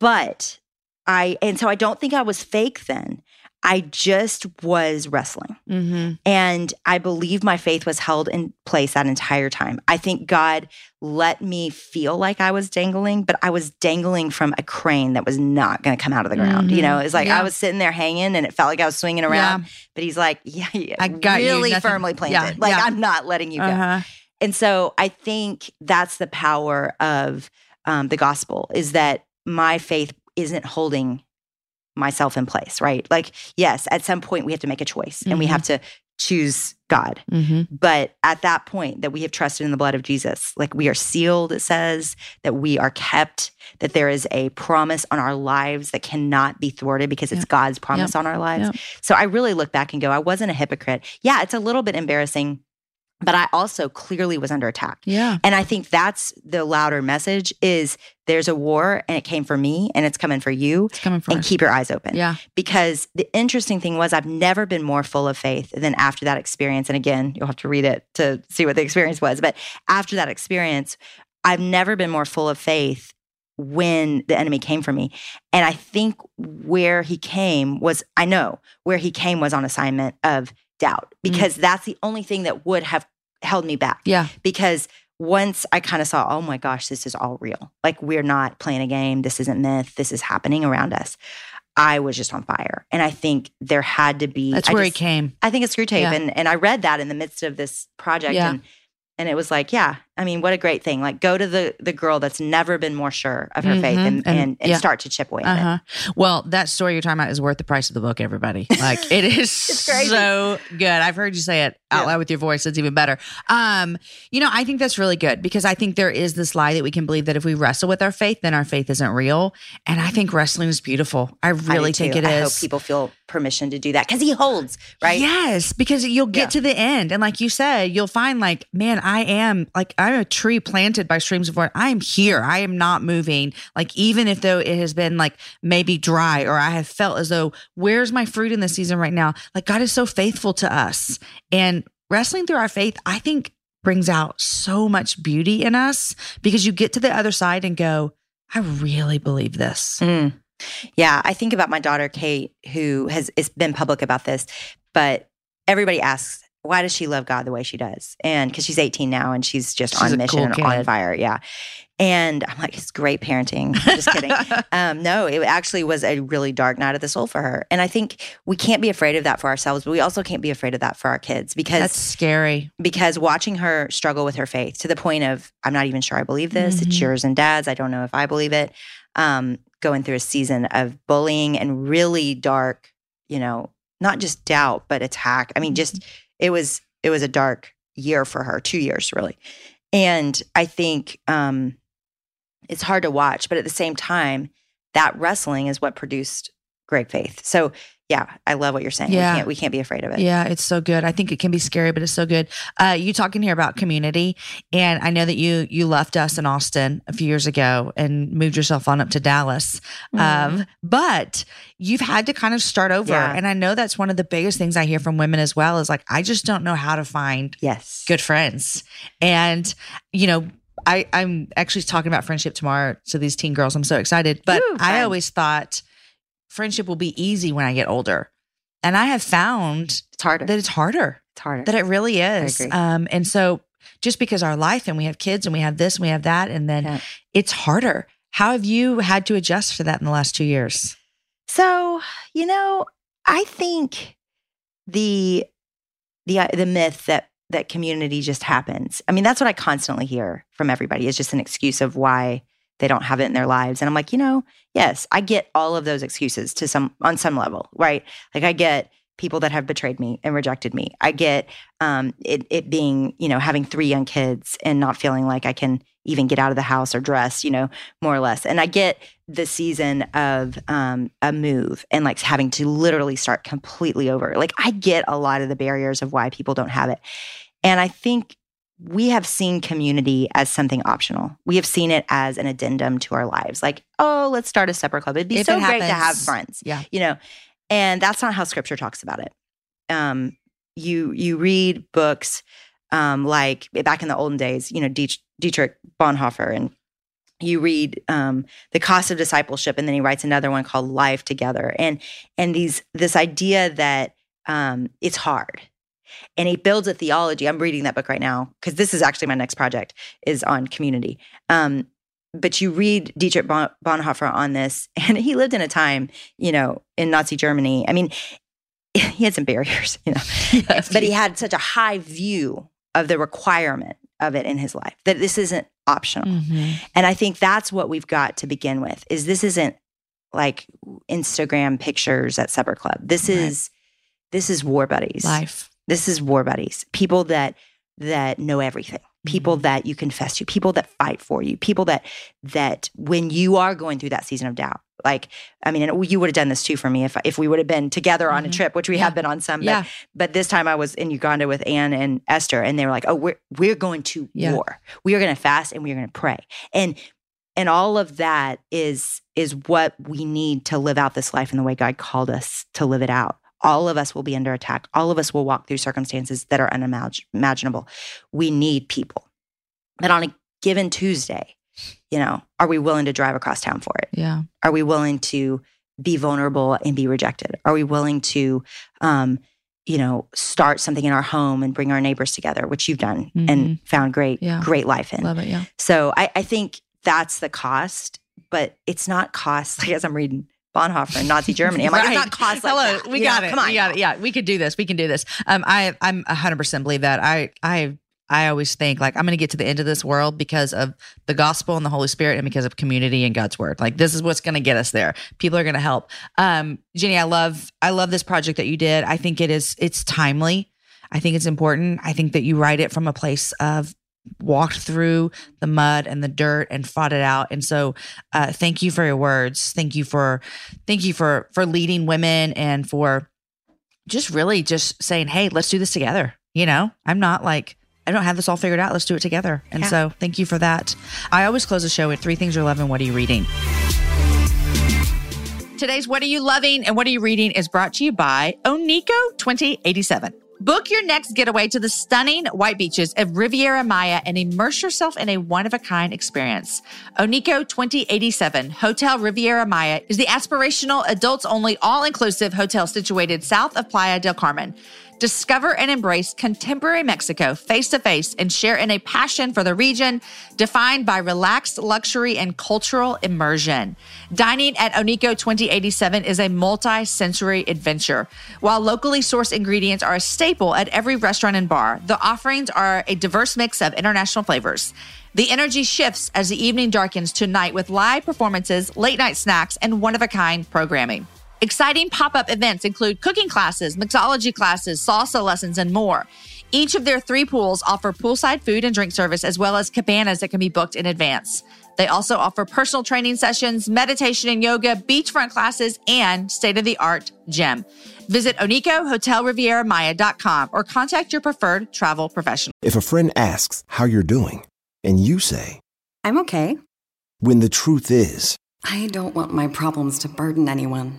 but I and so I don't think I was fake then. I just was wrestling. Mm-hmm. And I believe my faith was held in place that entire time. I think God let me feel like I was dangling, but I was dangling from a crane that was not going to come out of the ground. You Mhm. know, it's like Yeah. I was sitting there hanging and it felt like I was swinging around, but he's like, yeah, yeah I got you. really Nothing- firmly planted. yeah, like yeah. I'm not letting you go. Uh-huh. And so I think that's the power of um, the gospel is that my faith isn't holding myself in place, right? Like, yes, at some point we have to make a choice and we have to choose God. Mm-hmm. But at that point that we have trusted in the blood of Jesus, like we are sealed, it says that we are kept, that there is a promise on our lives that cannot be thwarted because it's Yep. God's promise on our lives. Yep. So I really look back and go, I wasn't a hypocrite. Yeah, it's a little bit embarrassing, but I also clearly was under attack. Yeah. And I think that's the louder message is there's a war and it came for me and it's coming for you It's coming from and keep your eyes open Yeah. because the interesting thing was I've never been more full of faith than after that experience. And again, you'll have to read it to see what the experience was. But after that experience, I've never been more full of faith when the enemy came for me. And I think where he came was, I know where he came was on assignment of doubt mm-hmm. because that's the only thing that would have held me back Yeah. because once I kind of saw, oh my gosh, this is all real. Like we're not playing a game. This isn't myth. This is happening around us. I was just on fire. And I think there had to be That's I where just- he came. I think it's Screwtape. Yeah. And and I read that in the midst of this project Yeah. and And it was like, yeah, I mean, what a great thing. Like go to the the girl that's never been more sure of her faith Mhm. and, And- and, and yeah. start to chip away Uh at it. huh. Well, that story you're talking about is worth the price of the book, everybody. Like it is so good. I've heard you say it out Yeah. loud with your voice. It's even better. Um, you know, I think that's really good because I think there is this lie that we can believe that if we wrestle with our faith, then our faith isn't real. And I think wrestling is beautiful. I I really think too. it is. I hope people feel permission to do that because he holds, right? Yes, because you'll get Yeah. to the end. And like you said, you'll find like, man, I am like, I'm a tree planted by streams of water. I am here. I am not moving. Like, even if though it has been like maybe dry or I have felt as though, where's my fruit in this season right now? Like, God is so faithful to us. And wrestling through our faith, I think brings out so much beauty in us because you get to the other side and go, I really believe this. Mm. Yeah, I think about my daughter Kate, who has it's been public about this, but everybody asks, why does she love God the way she does? And because she's 18 now and she's just She's on mission cool and on fire. Yeah. And I'm like, it's great parenting. I'm just kidding. Um, no, it actually was a really dark night of the soul for her. And I think we can't be afraid of that for ourselves, but we also can't be afraid of that for our kids because That's scary. because watching her struggle with her faith to the point of I'm not even sure I believe this. It's Mhm. yours and dad's. I don't know if I believe it. Um, going through a season of bullying and really dark, you know, not just doubt but attack. I mean, just it was it was a dark year for her, two years really. And I think um, it's hard to watch, but at the same time, that wrestling is what produced great faith. So yeah, I love what you're saying. Yeah. We can't we can't be afraid of it. Yeah, it's so good. I think it can be scary, but it's so good. Uh, you talking here about community, and I know that you you left us in Austin a few years ago and moved yourself on up to Dallas. Um, but you've had to kind of start over, Yeah. and I know that's one of the biggest things I hear from women as well. Is like I just don't know how to find Yes. good friends, and you know. I, I'm actually talking about friendship tomorrow to these teen girls. I'm so excited. But Woo, I always thought friendship will be easy when I get older. And I have found It's harder. that it's harder it's harder. that it really is um and so just because our life and we have kids and we have this and we have that and then Yeah. it's harder how have you had to adjust to that in the last two years So, you know, I think the the uh, the myth that that community just happens. I mean, that's what I constantly hear from everybody. Is just an excuse of why they don't have it in their lives. And I'm like, you know, yes, I get all of those excuses to some on some level, right? Like I get people that have betrayed me and rejected me. I get um, it, it being, you know, having three young kids and not feeling like I can even get out of the house or dress, you know, more or less. And I get the season of um, a move and like having to literally start completely over. Like I get a lot of the barriers of why people don't have it. And I think we have seen community as something optional. We have seen it as an addendum to our lives. Like, oh, let's start a supper club. It'd be If so it great to have friends. Yeah. You know, and that's not how scripture talks about it. Um, you you read books um, like back in the olden days, you know, Diet- Dietrich Bonhoeffer, and you read um, the cost of discipleship, and then he writes another one called Life Together, and and these this idea that um, it's hard, and he builds a theology. I'm reading that book right now because this is actually my next project is on community. Um, but you read Dietrich Bon- Bonhoeffer on this, and he lived in a time, you know, in Nazi Germany. I mean, he had some barriers, you know, but he had such a high view of the requirement of it in his life that this isn't optional. Mhm. And I think that's what we've got to begin with is this isn't like Instagram pictures at supper club. This Right. is this is war buddies. life This is war buddies. People that that know everything. People that you confess to, people that fight for you, people that that when you are going through that season of doubt. Like, I mean, and you would have done this too for me if if we would have been together on a Mhm. trip, which we Yeah. have been on some. But, yeah but this time I was in Uganda with Anne and Esther, and they were like, "Oh, we're we're going to Yeah. war. We are going to fast and we are going to pray." And and all of that is is what we need to live out this life in the way God called us to live it out. All of us will be under attack. All of us will walk through circumstances that are unimaginable. We need people. But on a given Tuesday, you know, are we willing to drive across town for it? yeah Are we willing to be vulnerable and be rejected? Are we willing to, um, you know, start something in our home and bring our neighbors together, which you've done and found great, Yeah. great life in? love it yeah So I, I think that's the cost, but it's not cost. Like as I'm reading Bonhoeffer in Nazi Germany, I'm like, it's Right. not cost like Hello, that. we You got know, it. Come on, we got it. Yeah, we could do this. We can do this. Um, I I'm 100 percent believe that. I I I always think like I'm going to get to the end of this world because of the gospel and the Holy Spirit and because of community and God's word. Like this is what's going to get us there. People are going to help. Um, Jennie, I love I love this project that you did. I think it is it's timely. I think it's important. I think that you write it from a place of walked through the mud and the dirt and fought it out. And so uh, thank you for your words. Thank you for thank you for for leading women and for just really just saying hey let's do this together. You know i'm not like i don't have this all figured out. Let's do it together. And Yeah. so thank you for that. I always close the show with three things you're loving. What are you reading? Today's What Are You Loving and What Are You Reading is brought to you by Unico 2087. Book your next getaway to the stunning white beaches of Riviera Maya and immerse yourself in a one of a kind experience. Unico 2087 Hotel Riviera Maya is the aspirational, adults only, all inclusive hotel situated south of Playa del Carmen. Discover and embrace contemporary Mexico face to face and share in a passion for the region defined by relaxed luxury and cultural immersion. Dining at Unico 2087 is a multi sensory adventure. While locally sourced ingredients are a staple at every restaurant and bar, the offerings are a diverse mix of international flavors. The energy shifts as the evening darkens to night with live performances, late night snacks, and one of a kind programming. Exciting pop up events include cooking classes, mixology classes, salsa lessons, and more. Each of their three pools offer poolside food and drink service, as well as cabanas that can be booked in advance. They also offer personal training sessions, meditation and yoga, beachfront classes, and state of the art gym. Visit UnicoHotelRivieraMaya.com or contact your preferred travel professional. If a friend asks how you're doing, and you say, I'm okay. when the truth is, I don't want my problems to burden anyone.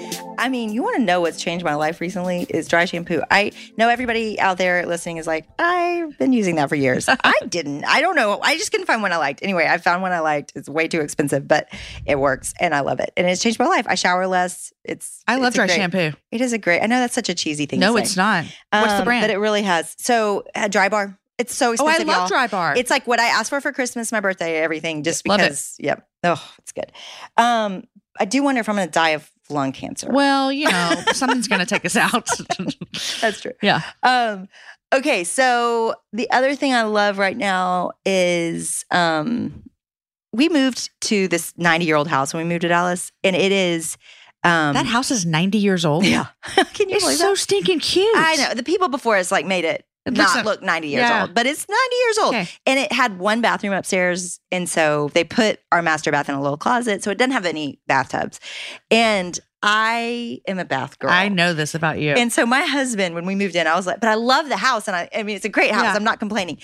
I mean, you want to know what's changed my life recently is dry shampoo. I know everybody out there listening is like, I've been using that for years. I didn't. I don't know. I just couldn't find one I liked. Anyway, I found one I liked. It's way too expensive, but it works and I love it. And it's changed my life. I shower less. It's I love it's dry great- shampoo. It is a great. I know that's such a cheesy thing. No, it's not. What's the Um, brand? But it really has. So, uh, Dry Bar. It's so expensive. oh, I love y'all. Dry Bar. It's like what I asked for for Christmas, my birthday, everything, just Love it. because. Yep. Oh, it's good. Um, I do wonder if I'm going to die of lung cancer. well, you know, something's going to take us out. That's true. yeah. Um, okay, so the other thing I love right now is um, we moved to this 90 year old house when we moved to Dallas, and it is um, That house is 90 years old. Yeah, can you It's believe so that? stinking cute. I know the people before us like made it. It not look 90 years yeah. old, but it's 90 years old. Okay. And it had one bathroom upstairs. And so they put our master bath in a little closet. So it didn't have any bathtubs. And I am a bath girl. I know this about you. And so my husband, when we moved in, I was like, but I love the house. And I, I mean, it's a great house. Yeah. I'm not complaining,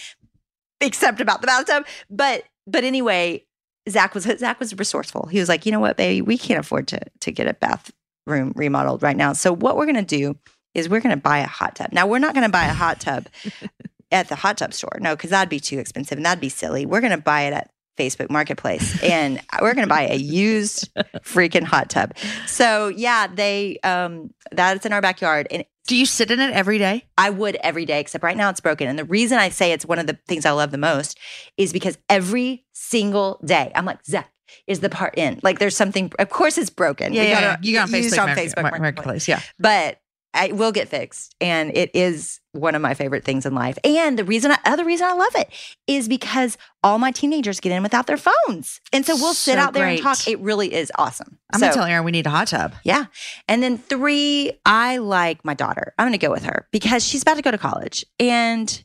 except about the bathtub. But, but anyway, Zac was, Zac was resourceful. He was like, you know what, baby, we can't afford to, to get a bathroom remodeled right now. So what we're going to do is we're going to buy a hot tub. Now, we're not going to buy a hot tub at the hot tub store. No, because that'd be too expensive and that'd be silly. We're going to buy it at Facebook Marketplace and we're going to buy a used freaking hot tub. So, yeah, they, um, that's in our backyard. And Do you sit in it every day? I would every day, except right now it's broken. And the reason I say it's one of the things I love the most is because every single day I'm like, Zac, is the part in? Like, there's something, of course, it's broken. We gotta- You got on used Facebook, on Facebook Mar- Marketplace Marketplace. Yeah. but I will get fixed, and it is one of my favorite things in life. And the reason, I, other reason I love it is because all my teenagers get in without their phones, and so we'll sit So out there and talk. It really is awesome. I'm so, to tell Aaron we need a hot tub. yeah. And then three, I like my daughter. I'm going to go with her because she's about to go to college, and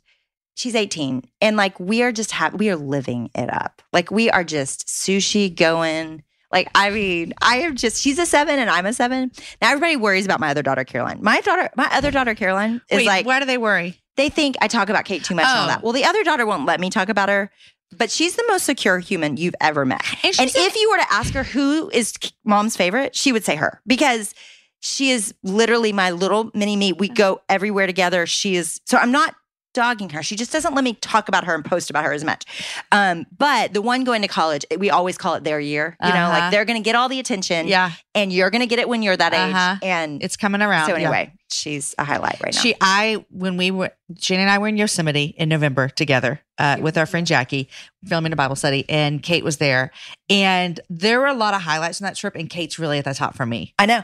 she's 18, and like we are just have we are living it up. Like we are just sushi going. Like, I mean, I am just, she's a seven and I'm a seven. Now, everybody worries about my other daughter, Caroline. My daughter, my other daughter, Caroline, is Wait, like, why do they worry? they think I talk about Kate too much and all Oh. that. Well, the other daughter won't let me talk about her, but she's the most secure human you've ever met. And And, if you were to ask her who is mom's favorite, she would say her because she is literally my little mini me. We go everywhere together. She is, so I'm not dogging her. She just doesn't let me talk about her and post about her as much. Um, but the one going to college, we always call it their year. You know, Uh-huh. like they're going to get all the attention. Yeah. And you're going to get it when you're that age. Uh-huh. And It's coming around. so yeah. anyway, she's a highlight right now. She, I, when we were, Jennie and I were in Yosemite in November together uh, with our friend Jackie, filming a Bible study, and Kate was there. And there were a lot of highlights on that trip, and Kate's really at the top for me. I know.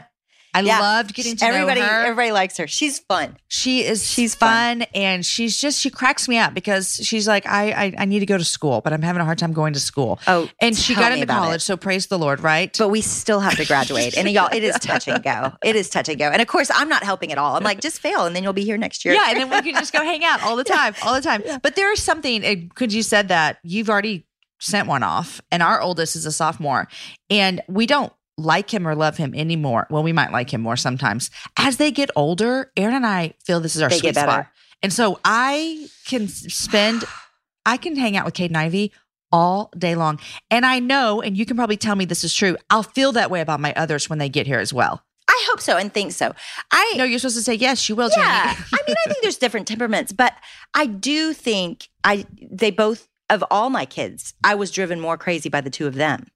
I Yeah. loved getting to everybody, know her. everybody likes her. She's fun. she is She's she's fun, and she's just she cracks me up because she's like I, I I need to go to school, but I'm having a hard time going to school. Oh, and she got into college, it. so praise the Lord, right? But we still have to graduate. and y'all, it is touch and go. It is touch and go. And of course, I'm not helping at all. I'm like, just fail and then you'll be here next year. Yeah, and then we can just go hang out all the time, all the time. But there is something. Could you said that you've already sent one off, and our oldest is a sophomore, and we don't like him or love him anymore. Well, we might like him more sometimes. As they get older, Aaron and I feel this is our They sweet spot, and so I can spend, I can hang out with Kate and Ivy all day long, and I know, and you can probably tell me this is true. I'll feel that way about my others when they get here as well. I hope so and think so. I No, you're supposed to say yes. you will, yeah. I mean, I think there's different temperaments, but I do think I they both of all my kids, I was driven more crazy by the two of them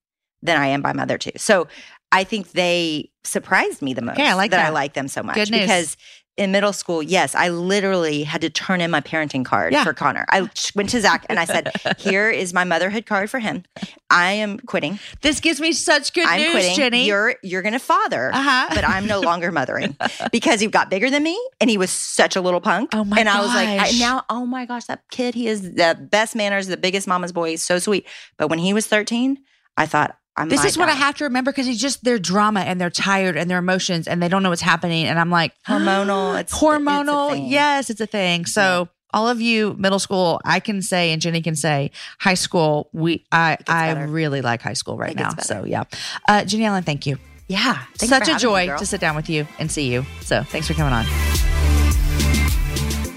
than I am by my other two. So I think they surprised me the most. Okay, I like I that. I like them so much Good news. because. In middle school, yes, I literally had to turn in my parenting card Yeah. for Connor. I went to Zac and I said, "Here is my motherhood card for him. I am quitting. This gives me such good I'm news, quitting. Jennie. You're you're gonna father, Uh-huh. but I'm no longer mothering because he got bigger than me and he was such a little punk. Oh my And I was like, I, now, oh my gosh, that kid, he is the best manners, the biggest mama's boy. He's so sweet. But when he was 13, I thought, I'm This is what I have to remember because it's just their drama and they're tired and their emotions and they don't know what's happening. And I'm like, Hormonal, it's- hormonal. it's yes, it's a thing. So all of you middle school, I can say, and Jennie can say, high school. We, I, I better. really like high school right now. So yeah, uh, Jennie Allen, thank you. Yeah. Such a having me, joy to sit down with you and see you. So thanks for coming on.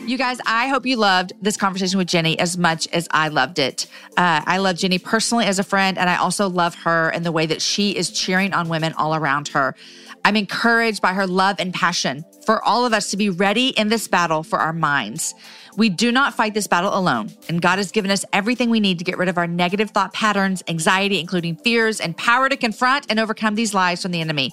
You guys, I hope you loved this conversation with Jennie as much as I loved it. Uh, I love Jennie personally as a friend, and I also love her and the way that she is cheering on women all around her. I'm encouraged by her love and passion for all of us to be ready in this battle for our minds. We do not fight this battle alone, and God has given us everything we need to get rid of our negative thought patterns, anxiety, including fears, and power to confront and overcome these lies from the enemy.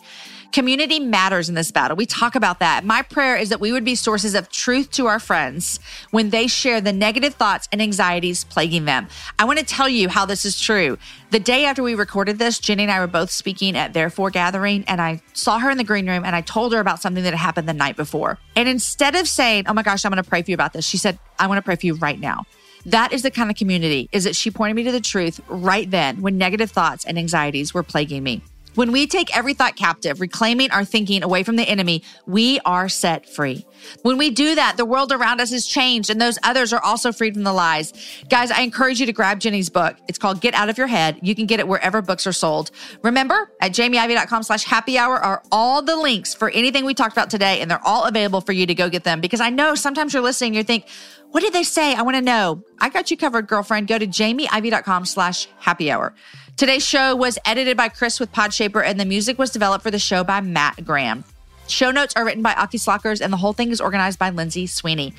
Community matters in this battle. We talk about that. My prayer is that we would be sources of truth to our friends when they share the negative thoughts and anxieties plaguing them. I want to tell you how this is true. The day after we recorded this, Jennie and I were both speaking at the IF: Gathering, and I saw her in the green room and I told her about something that had happened the night before. And instead of saying, Oh my gosh, I'm going to pray for you about this, she said, I want to pray for you right now. That is the kind of community is that she pointed me to the truth right then when negative thoughts and anxieties were plaguing me. When we take every thought captive, reclaiming our thinking away from the enemy, we are set free. When we do that, the world around us is changed and those others are also freed from the lies. Guys, I encourage you to grab Jennie's book. It's called Get Out of Your Head. You can get it wherever books are sold. Remember, at jamieivey.com slash happy hour are all the links for anything we talked about today, and they're all available for you to go get them. Because I know sometimes you're listening, you think, what did they say? I want to know. I got you covered, girlfriend. Go to jamieivey.com slash happy hour. Today's show was edited by Chris with Podshaper, and the music was developed for the show by Matt Graham. Show notes are written by Aki Slockers, and the whole thing is organized by Lindsay Sweeney.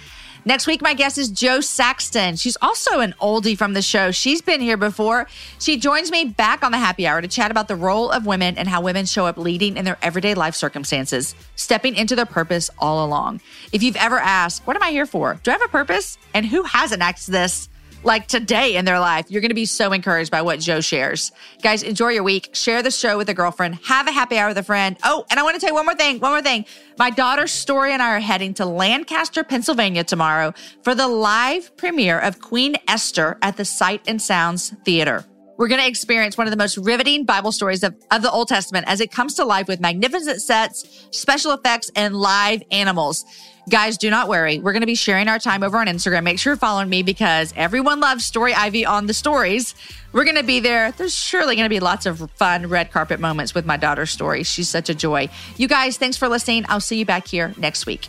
Next week, my guest is Jo Saxton. She's also an oldie from the show. She's been here before. She joins me back on the happy hour to chat about the role of women and how women show up leading in their everyday life circumstances, stepping into their purpose all along. If you've ever asked, What am I here for? Do I have a purpose? And who hasn't asked this? Like today in their life. You're going to be so encouraged by what Jo shares. Guys, enjoy your week. Share the show with a girlfriend. Have a happy hour with a friend. Oh, and I want to tell you one more thing. One more thing. My daughter Story and I are heading to Lancaster, Pennsylvania tomorrow for the live premiere of Queen Esther at the Sight and Sounds Theater. We're going to experience one of the most riveting Bible stories of, of the Old Testament as it comes to life with magnificent sets, special effects, and live animals. Guys, do not worry. We're going to be sharing our time over on Instagram. Make sure you're following me because everyone loves Story Ivey on the stories. We're going to be there. There's surely going to be lots of fun red carpet moments with my daughter's story. She's such a joy. You guys, thanks for listening. I'll see you back here next week.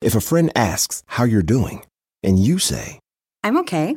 If a friend asks how you're doing, and you say, I'm okay.